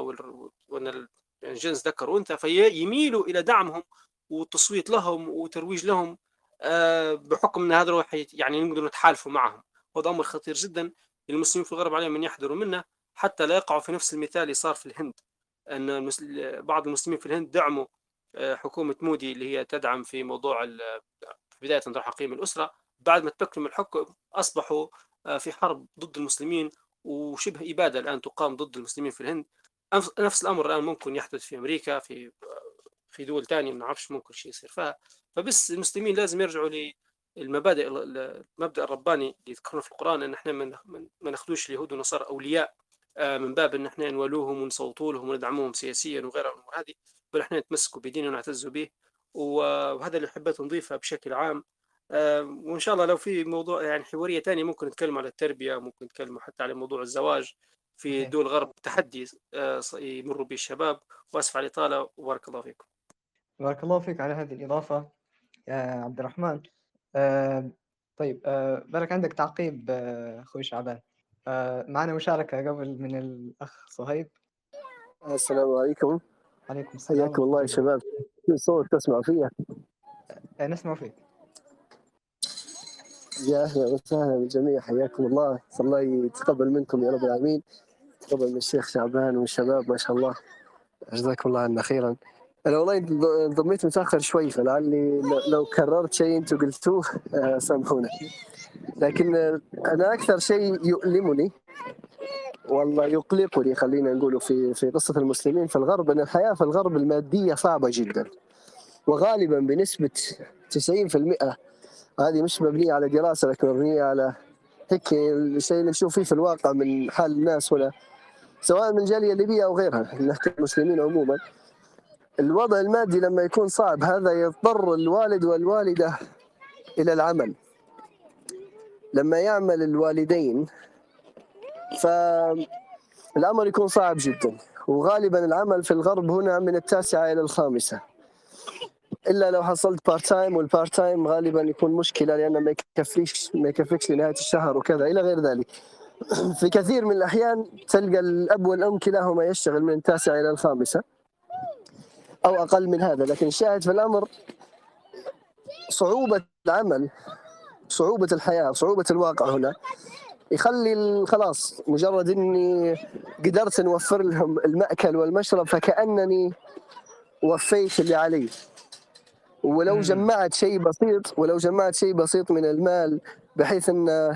Speaker 4: وإن الجنس ذكر وأنثى فيميلوا إلى دعمهم والتصويت لهم وترويج لهم آه، بحكم إن هذا يعني نقدر نتحالفوا معهم. وهذا أمر خطير جدا. المسلمين في الغرب عليهم ان يحذروا منه حتى لا يقعوا في نفس المثال اللي صار في الهند. أن بعض المسلمين في الهند دعموا آه، حكومة مودي اللي هي تدعم في موضوع بداية طرح قيم الأسرة. بعد ما تمكنوا من الحكم أصبحوا آه، في حرب ضد المسلمين وشبه إبادة الآن تقام ضد المسلمين في الهند. نفس الأمر الآن ممكن يحدث في أمريكا في في دول ثانية ما نعرفش ممكن شيء يصير فيها. فبس المسلمين لازم يرجعوا للمبادئ المبدأ الرباني اللي يذكرونه في القرآن إن إحنا ما ناخذوش اليهود والنصارى أولياء. آه، من باب إن إحنا نولوهم ونصوتوا لهم وندعموهم سياسيا وغيرها الأمور هذه بل إحنا نتمسكوا بديننا ونعتزوا به. وهذا اللي حبيت نضيفه بشكل عام. آه، وإن شاء الله لو في موضوع يعني حوارية ثانية ممكن نتكلم على التربية ممكن نتكلم حتى على موضوع الزواج. في دول الغرب تحدي آه، يمر به الشباب. وأسف على الإطالة. وبارك الله فيكم.
Speaker 1: بارك الله فيك على هذه الإضافة يا عبد الرحمن. آه، طيب آه، بارك عندك تعقيب آه، أخوي شعبان. آه، معنا مشاركة قبل من الأخ صهيب.
Speaker 5: السلام عليكم.
Speaker 1: عليكم السلام
Speaker 5: حياكم الله يا شباب. في صوت تسمع فيه
Speaker 1: آه، نسمع فيك.
Speaker 5: يا أهلا وسهلا بالجميع. حياكم الله. الله يتقبل منكم يا رب العالمين. تقبل من الشيخ شعبان والشباب ما شاء الله. جزاكم الله عنا خيرا. أنا والله انضميت متأخر شوي فلعلي لو- كررت شيء أنتم قلتوه آه، سامحونا. لكن أنا أكثر شيء يؤلمني والله يقلقني خلينا نقوله في في قصة المسلمين في الغرب أن الحياة في الغرب المادية صعبة جدا. وغالبا بنسبة 90% هذه مش مبنية على دراسة لكن مبنية على هيك الشيء اللي نشوف فيه في الواقع من حال الناس ولا سواء من الجاليه الليبيه أو غيرها نحكي المسلمين عموما. الوضع المادي لما يكون صعب هذا يضطر الوالد والوالدة إلى العمل. لما يعمل الوالدين فالأمر يكون صعب جدا. وغالبا العمل في الغرب هنا من التاسعة إلى الخامسة. إلا لو حصلت part time وال part time غالبا يكون مشكلة لأنه ما يكفيش ما يكفيكش لنهاية الشهر وكذا إلى غير ذلك. [clears throat] في كثير من الأحيان تلقى الأب والأم كلاهما يشتغل من التاسعة إلى الخامسة. أو أقل من هذا لكن الشاهد في الأمر صعوبة العمل. صعوبة الحياة صعوبة الواقع هنا. يخلي خلاص مجرد إني قدرت نوفر لهم المأكل والمشرب فكأنني وفيت اللي علي. ولو. جمعت شيء بسيط ولو جمعت شيء بسيط من المال بحيث إن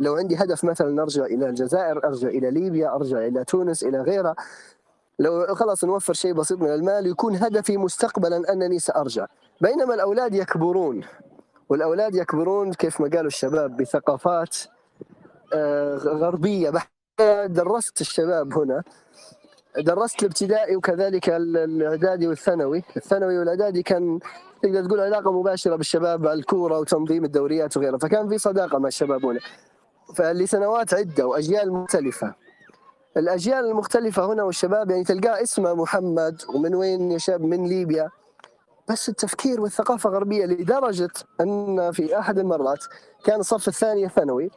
Speaker 5: لو عندي هدف مثلا أرجع إلى الجزائر أرجع إلى ليبيا أرجع إلى تونس إلى غيرها لو خلاص نوفر شيء بسيط من المال يكون هدفي مستقبلا أنني سأرجع. بينما الأولاد يكبرون. والأولاد يكبرون كيف ما قالوا الشباب بثقافات آه، غربية. بحتة درست الشباب هنا. درست الابتدائي وكذلك ال- الإعدادي والثانوي، الثانوي والإعدادي كان تقدر تقول علاقة مباشرة بالشباب الكورة وتنظيم الدوريات وغيرها، فكان في صداقة مع الشباب هنا. فلسنوات عدة وأجيال مختلفة. الأجيال المختلفة هنا والشباب يعني تلقاه اسمه محمد ومن وين يا شاب؟ من ليبيا. بس التفكير والثقافة غربية لدرجة أن في أحد المرات كان الصف الثاني ثانوي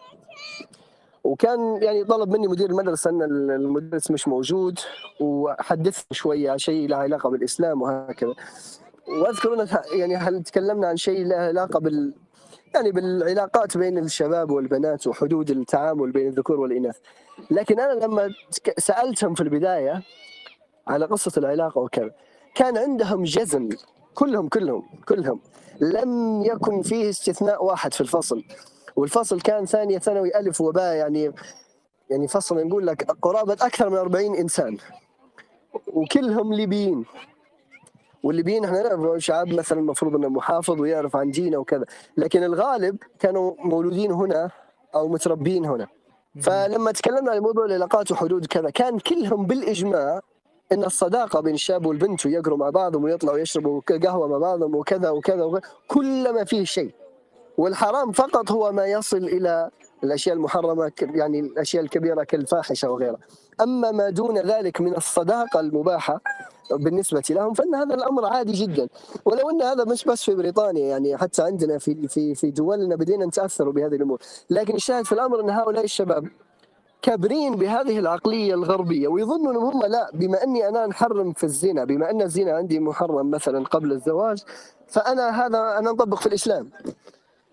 Speaker 5: وكان يعني طلب مني مدير المدرسة أن المدرس مش موجود وحدثني شوية عن شيء له علاقة بالإسلام وهكذا. وأذكر أن يعني هل تكلمنا عن شيء له علاقة بال يعني بالعلاقات بين الشباب والبنات وحدود التعامل بين الذكور والإناث. لكن أنا لما سألتهم في البداية على قصة العلاقة وكذا كان عندهم جزم كلهم كلهم كلهم. لم يكن فيه استثناء واحد في الفصل. والفصل كان ثانية ثانوي ألف وباء يعني يعني فصل نقول لك قرابة أكثر من 40 إنسان. وكلهم ليبيين. والليبيين إحنا نعرف شعب مثلا المفروض إنه محافظ ويعرف عن دينه وكذا. لكن الغالب كانوا مولودين هنا أو متربين هنا. فلما تكلمنا عن موضوع العلاقات وحدود كذا كان كلهم بالإجماع إن الصداقة بين الشاب والبنت ويقروا مع بعضهم ويطلعوا يشربوا قهوة مع بعضهم وكذا وكذا, وكذا كلما فيه شيء. والحرام فقط هو ما يصل إلى الأشياء المحرمة يعني الأشياء الكبيرة كالفاحشة وغيرها. أما ما دون ذلك من الصداقة المباحة بالنسبة لهم فإن هذا الأمر عادي جدا. ولو إن هذا مش بس في بريطانيا يعني حتى عندنا في في في دولنا بدينا نتأثر بهذه الأمور. لكن الشاهد في الأمر إن هؤلاء الشباب كابرين بهذه العقلية الغربية ويظنوا انهم هم لا بما أني أنا نحرم في الزنا بما أن الزنا عندي محرم مثلا قبل الزواج فأنا هذا أنا نطبق في الإسلام.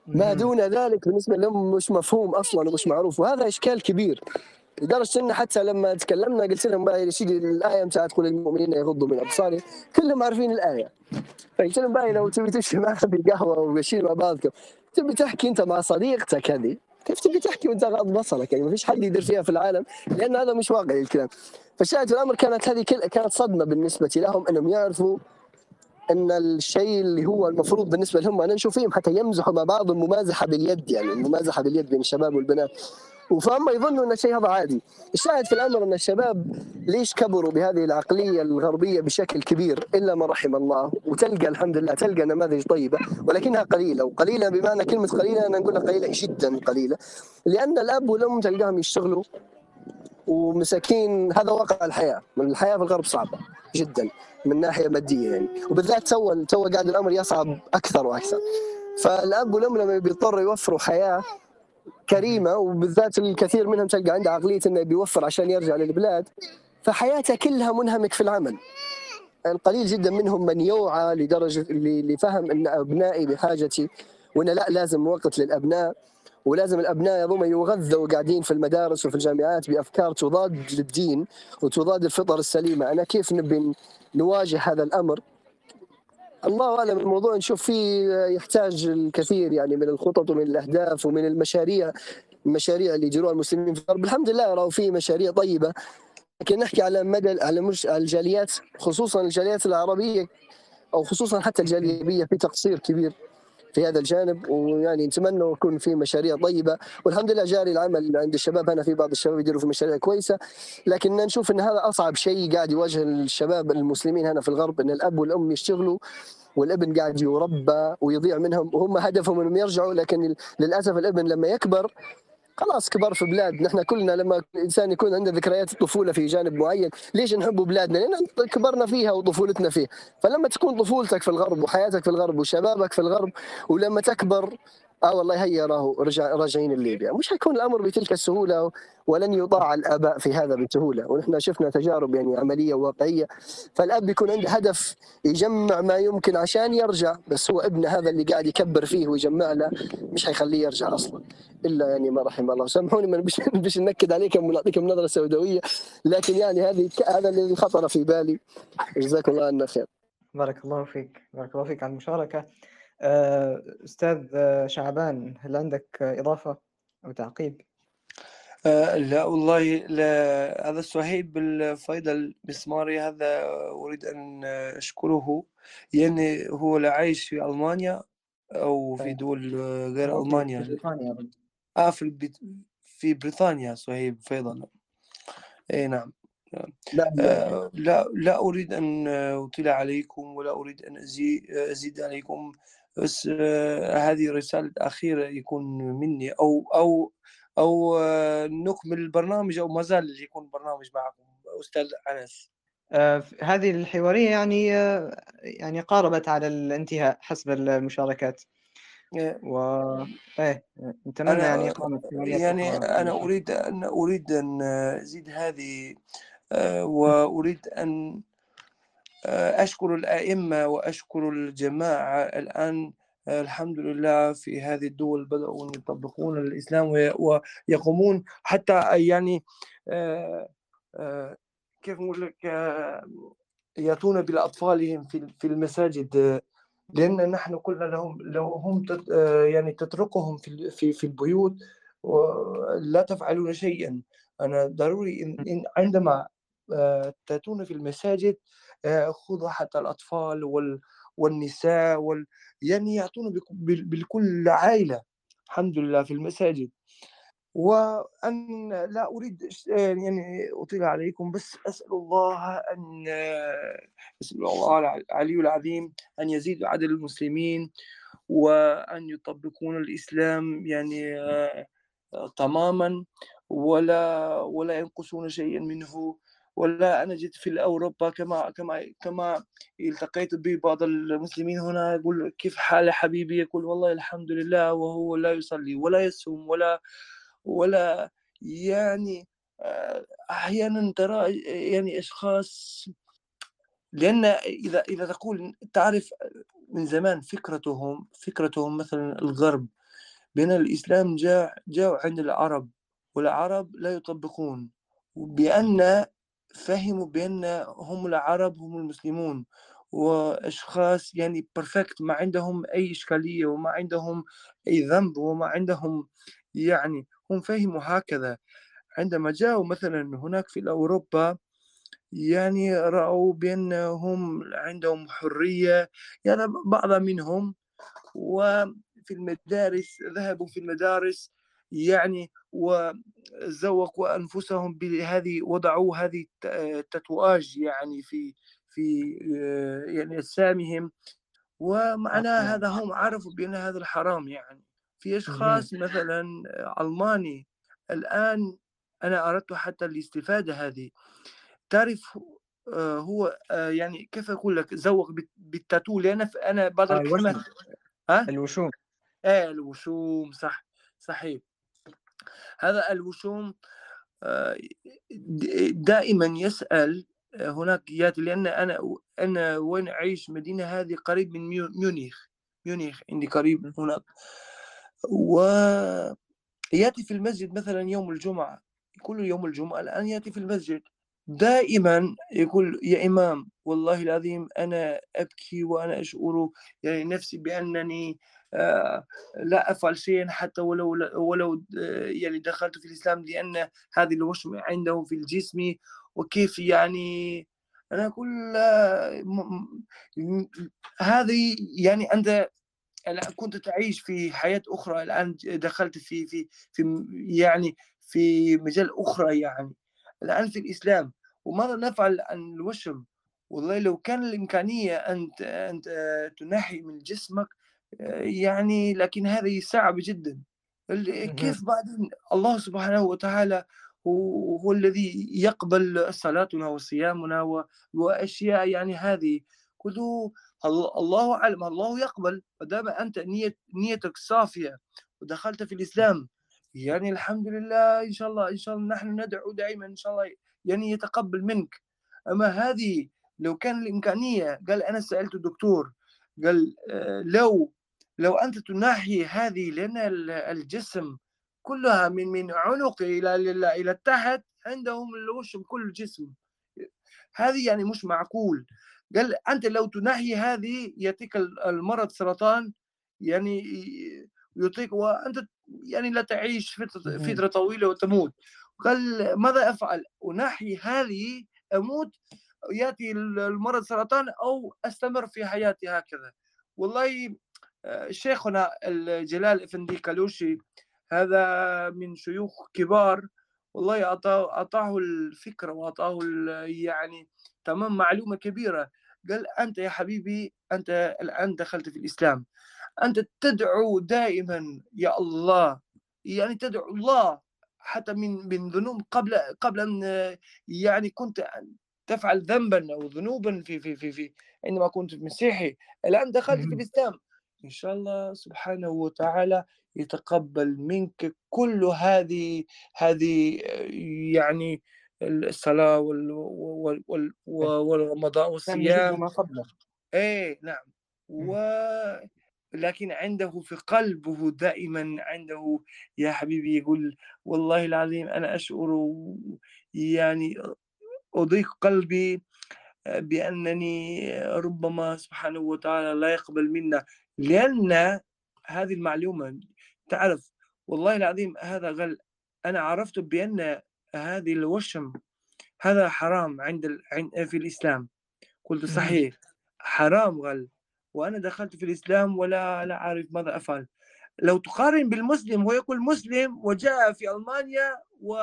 Speaker 5: ما دون ذلك بالنسبة لهم مش مفهوم أصلا ومش معروف وهذا إشكال كبير. لدرجة إن حتى لما تكلمنا قلت لهم بقى يا سيدي الايه متى تقول للمؤمنين يغضوا من ابصارهم كلهم عارفين الآية. فقلت لهم بقى لو تبي تمشي معنا بالقهوة وماشيين مع بعض تبي تحكي أنت مع صديقتك هذه؟ كيف تبي تحكي وانت غاض بصرك؟ يعني ما فيش حد يدير فيها في العالم لأن هذا مش واقعي الكلام. فالشاهد في الأمر كانت هذه كانت صدمة بالنسبة لهم إنهم يعرفوا إن الشيء اللي هو المفروض بالنسبة لهم أنا نشوف فيهم حتى يمزحوا مع بعض الممازحة باليد يعني الممازحة باليد بين الشباب والبنات. وفهم يظنوا أن الشيء هذا عادي. الشاهد في الأمر أن الشباب ليش كبروا بهذه العقلية الغربية بشكل كبير إلا من رحم الله وتلقى الحمد لله تلقى نماذج طيبة ولكنها قليلة وقليلة بمعنى كلمة قليلة أنا نقول قليلة جدا قليلة. لأن الأب والأم تلقاهم يشتغلوا ومساكين هذا واقع الحياة. الحياة في الغرب صعبة جدا من ناحية مادية يعني. وبالذات تو تو قاعد الأمر يصعب أكثر وأكثر. فالأب والأم لما بيضطروا يوفروا حياة كريمة وبالذات الكثير منهم تلقى عنده عقلية إنه بيوفر عشان يرجع للبلاد. فحياته كلها منهمك في العمل. القليل جدا منهم من يوعى لدرجة لفهم إن أبنائي بحاجتي وإن لا لازم وقت للأبناء ولازم الأبناء هذوما يغذوا قاعدين في المدارس وفي الجامعات بأفكار تضاد للدين وتضاد الفطر السليمة، أنا كيف نبي نواجه هذا الأمر؟ الله أعلم الموضوع نشوف فيه يحتاج الكثير يعني من الخطط ومن الأهداف ومن المشاريع المشاريع اللي يديروها المسلمين في الغرب الحمد لله راهو في مشاريع طيبة. لكن نحكي على مدى على مش الجاليات خصوصا الجاليات العربية أو خصوصا حتى الجالية في تقصير كبير. في هذا الجانب ويعني نتمنى يكون في مشاريع طيبة. والحمد لله جاري العمل عند الشباب هنا في بعض الشباب يديروا في مشاريع كويسة. لكن نشوف إن هذا أصعب شيء قاعد يواجه الشباب المسلمين هنا في الغرب إن الأب والأم يشتغلوا والابن قاعد يربى ويضيع منهم. وهم هدفهم إنهم يرجعوا لكن للأسف الابن لما يكبر خلاص كبر في بلاد نحن كلنا لما الإنسان يكون عنده ذكريات الطفولة في جانب معين ليش نحب بلادنا؟ لأن كبرنا فيها وطفولتنا فيها. فلما تكون طفولتك في الغرب وحياتك في الغرب وشبابك في الغرب ولما تكبر آه والله هيا راهو رجع راجعين لليبيا. مش حيكون الأمر بتلك السهولة ولن يطاع الآباء في هذا بسهوله ونحن شفنا تجارب يعني عملية واقعية. فالأب يكون عنده هدف يجمع ما يمكن عشان يرجع. بس هو ابنه هذا اللي قاعد يكبر فيه ويجمع له مش حيخليه يرجع أصلا. إلا يعني ما رحم الله. سامحوني ما مش [laughs] ننكد عليكم ونعطيكم نظرة سوداوية. لكن يعني هذه هذا اللي خطر في بالي. جزاكم الله عنا خير.
Speaker 1: بارك الله فيك. بارك الله فيك على المشاركة. آه، أستاذ آه، شعبان هل عندك إضافة أو تعقيب؟
Speaker 2: آه لا والله لا هذا صهيب الفيضل المسماري هذا أريد أن أشكره يعني هو لا عايش في ألمانيا أو في
Speaker 1: طيب.
Speaker 2: دول غير
Speaker 1: في
Speaker 2: ألمانيا
Speaker 1: بريطانيا أظن.
Speaker 2: آه في البيت في بريطانيا صهيب فيضل أي نعم
Speaker 5: لا
Speaker 2: آه، لا لا أريد أن أطيل عليكم ولا أريد أن أزي- أزيد عليكم بس آه، هذه رسالة أخيرة يكون مني أو أو أو آه، نكمل البرنامج أو ما زال يكون برنامج معكم أستاذ أنس.
Speaker 1: آه، هذه الحوارية يعني يعني قاربت على الانتهاء حسب المشاركات. و إيه نتمنى
Speaker 2: أنا
Speaker 1: يعني إقامة
Speaker 2: يعني
Speaker 1: أخرى.
Speaker 2: أنا أريد أن أريد أن أزيد هذه أن آه، أشكر الأئمة وأشكر الجماعة الآن آه، الحمد لله في هذه الدول بدأوا يطبقون الإسلام وي- ويقومون حتى يعني آه، آه، كيف نقول لك آه، يأتون بأطفالهم في المساجد آه، لأن نحن قلنا لهم لو هم آه، يعني تتركهم في في البيوت ولا تفعلون شيئا. أنا ضروري إن عندما آه، تأتون في المساجد آه، خذوا حتى الأطفال وال والنساء وال يعني يعطون بالكل عائلة الحمد لله في المساجد. وأن لا أريد ش- يعني أطيل عليكم بس أسأل الله أن أسأل الله الع- العلي العظيم أن يزيد عدد المسلمين وأن يطبقون الإسلام يعني آه، آه، تماما ولا ولا ينقصون شيئا منه. ولا أنا جيت في أوروبا كما كما كما التقيت ببعض المسلمين هنا يقول كيف حال حبيبي؟ يقول والله الحمد لله وهو لا يصلي ولا يصوم ولا ولا يعني آه، أحيانا ترى يعني أشخاص لأن إذا إذا تقول تعرف من زمان فكرتهم فكرتهم مثلا الغرب بأن الإسلام جاء جاء عند العرب والعرب لا يطبقون بأن فهموا بأن هم العرب هم المسلمون وأشخاص يعني بيرفكت ما عندهم أي إشكالية وما عندهم أي ذنب وما عندهم يعني هم فهموا هكذا. عندما جاءوا مثلا هناك في أوروبا يعني رأوا بأنهم عندهم حرية يعني بعض منهم وفي المدارس ذهبوا في المدارس يعني وزوقوا أنفسهم بهذه وضعوا هذه الت- التتواج يعني في في آه، يعني أجسامهم. ومعناه هذا هم عرفوا بأن هذا الحرام يعني. في أشخاص مثلا ألماني الآن أنا أردت حتى الاستفادة هذه. تعرف آه، هو آه، يعني كيف أقول لك؟ زوق بالتاتو أنا بعض
Speaker 1: آه
Speaker 2: الكلمات
Speaker 1: الوشم.
Speaker 2: ها؟
Speaker 1: الوشوم.
Speaker 2: إيه الوشوم صح صحيح. هذا الوشوم آه، دائما يسأل آه، هناك ياتي لأن أنا أنا وين أعيش مدينة هذه قريب من ميو- ميونخ ميونخ عندي قريب هناك. وياتي في المسجد مثلا يوم الجمعة كل يوم الجمعة الآن ياتي في المسجد دائما يقول يا إمام والله العظيم أنا أبكي وأنا أشعر يعني نفسي بأنني لا أفعل شيئا حتى ولو ولو آه، يعني دخلت في الإسلام لأن هذه الوشم عنده في الجسم وكيف يعني أنا آه، م- م- هذه يعني أنت الآن كنت تعيش في حياة أخرى الآن دخلت في في في يعني في مجال أخرى يعني. الآن في الإسلام وماذا نفعل عن الوشم؟ والله لو كان الإمكانية أن أن تنحي من جسمك آه، يعني لكن هذه صعب جدا. كيف بعدين الله سبحانه وتعالى هو, الذي يقبل صلاتنا وصيامنا و- وأشياء يعني هذه؟ كله الله الله أعلم الله يقبل ما دام نية نيتك صافية ودخلت في الإسلام يعني الحمد لله إن شاء الله إن شاء الله نحن ندعو دائما إن شاء الله يعني يتقبل منك. أما هذه لو كان الإمكانية قال أنا سألت الدكتور قال آه، لو لو أنت تناحي هذه لأن ال- الجسم كلها من من عنق إلى إلى إلى تحت عندهم الوشم كل الجسم هذه يعني مش معقول. قال أنت لو تناحي هذه يأتيك ال- المرض سرطان يعني يعطيك وأنت يعني لا تعيش فترة, طويلة وتموت. قال ماذا أفعل؟ أناحي هذه أموت يأتي ال- المرض سرطان أو أستمر في حياتي هكذا. والله شيخنا الجلال افندي كالوشي هذا من شيوخ كبار. والله أعطاه الفكرة وأعطاه يعني تمام معلومة كبيرة. قال أنت يا حبيبي أنت الآن دخلت في الإسلام. أنت تدعو دائما يا الله يعني تدعو الله حتى من من ذنوب قبل قبل أن يعني كنت تفعل ذنبا أو ذنوبا في في في في عندما كنت مسيحي. الآن دخلت في. الإسلام. إن شاء الله سبحانه وتعالى يتقبل منك كل هذه هذه آه، يعني الصلاة وال وال وال والرمضان والصيام
Speaker 1: ما قبله.
Speaker 2: إيه نعم.
Speaker 1: مم.
Speaker 2: و لكن عنده في قلبه دائما عنده يا حبيبي يقول والله العظيم أنا أشعر يعني أضيق قلبي بأنني ربما سبحانه وتعالى لا يقبل منا لأن هذه المعلومة تعرف والله العظيم هذا قال أنا عرفت بأن هذه الوشم هذا حرام عند في الإسلام. قلت. صحيح حرام قال وأنا دخلت في الإسلام ولا لا أعرف ماذا أفعل. لو تقارن بالمسلم هو يقول مسلم وجاء في ألمانيا و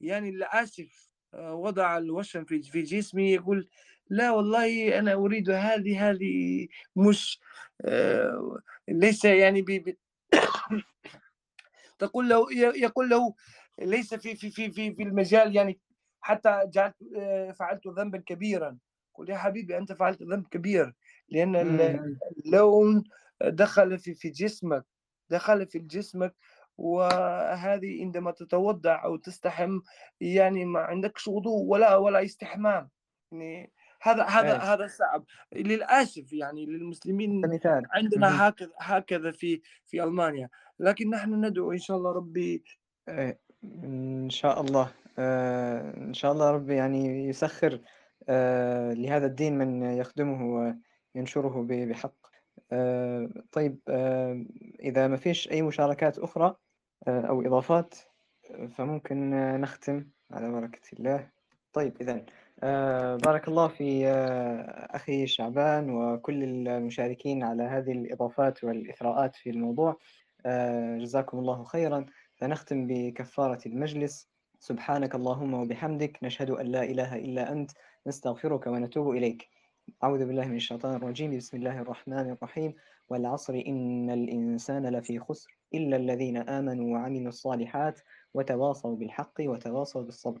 Speaker 2: يعني للأسف آه، وضع الوشم في في جسمي يقول لا والله أنا أريد هذه هذه مش آه، ليس يعني ب... ب... [coughs] تقول له يقول له ليس في في في في في المجال يعني حتى جعلت آه، فعلت ذنبا كبيرا قل يا حبيبي أنت فعلت ذنب كبير
Speaker 1: لأن.
Speaker 2: اللون دخل في في جسمك دخل في جسمك وهذه عندما تتوضع أو تستحم يعني ما عندكش وضوء ولا ولا استحمام يعني هذا هذا
Speaker 1: إيه.
Speaker 2: هذا صعب. للأسف يعني للمسلمين
Speaker 1: كمثال. مهم.
Speaker 2: عندنا هكذا هكذا في في ألمانيا. لكن نحن ندعو إن شاء الله ربي
Speaker 1: إيه، إن شاء الله. آه، إن شاء الله ربي يعني يسخر آه، لهذا الدين من يخدمه وينشره بحق. آه، طيب إذا ما فيش أي مشاركات أخرى أو إضافات آه، فممكن نختم على بركة الله. طيب إذا بارك الله في آه، أخي شعبان وكل المشاركين على هذه الإضافات والإثراءات في الموضوع. آه، جزاكم الله خيرا. فنختم بكفارة المجلس. سبحانك اللهم وبحمدك. نشهد أن لا إله إلا أنت. نستغفرك ونتوب إليك. أعوذ بالله من الشيطان الرجيم. بسم الله الرحمن الرحيم. والعصر إن الإنسان لفي خسر إلا الذين آمنوا وعملوا الصالحات وتواصوا بالحق وتواصوا بالصبر.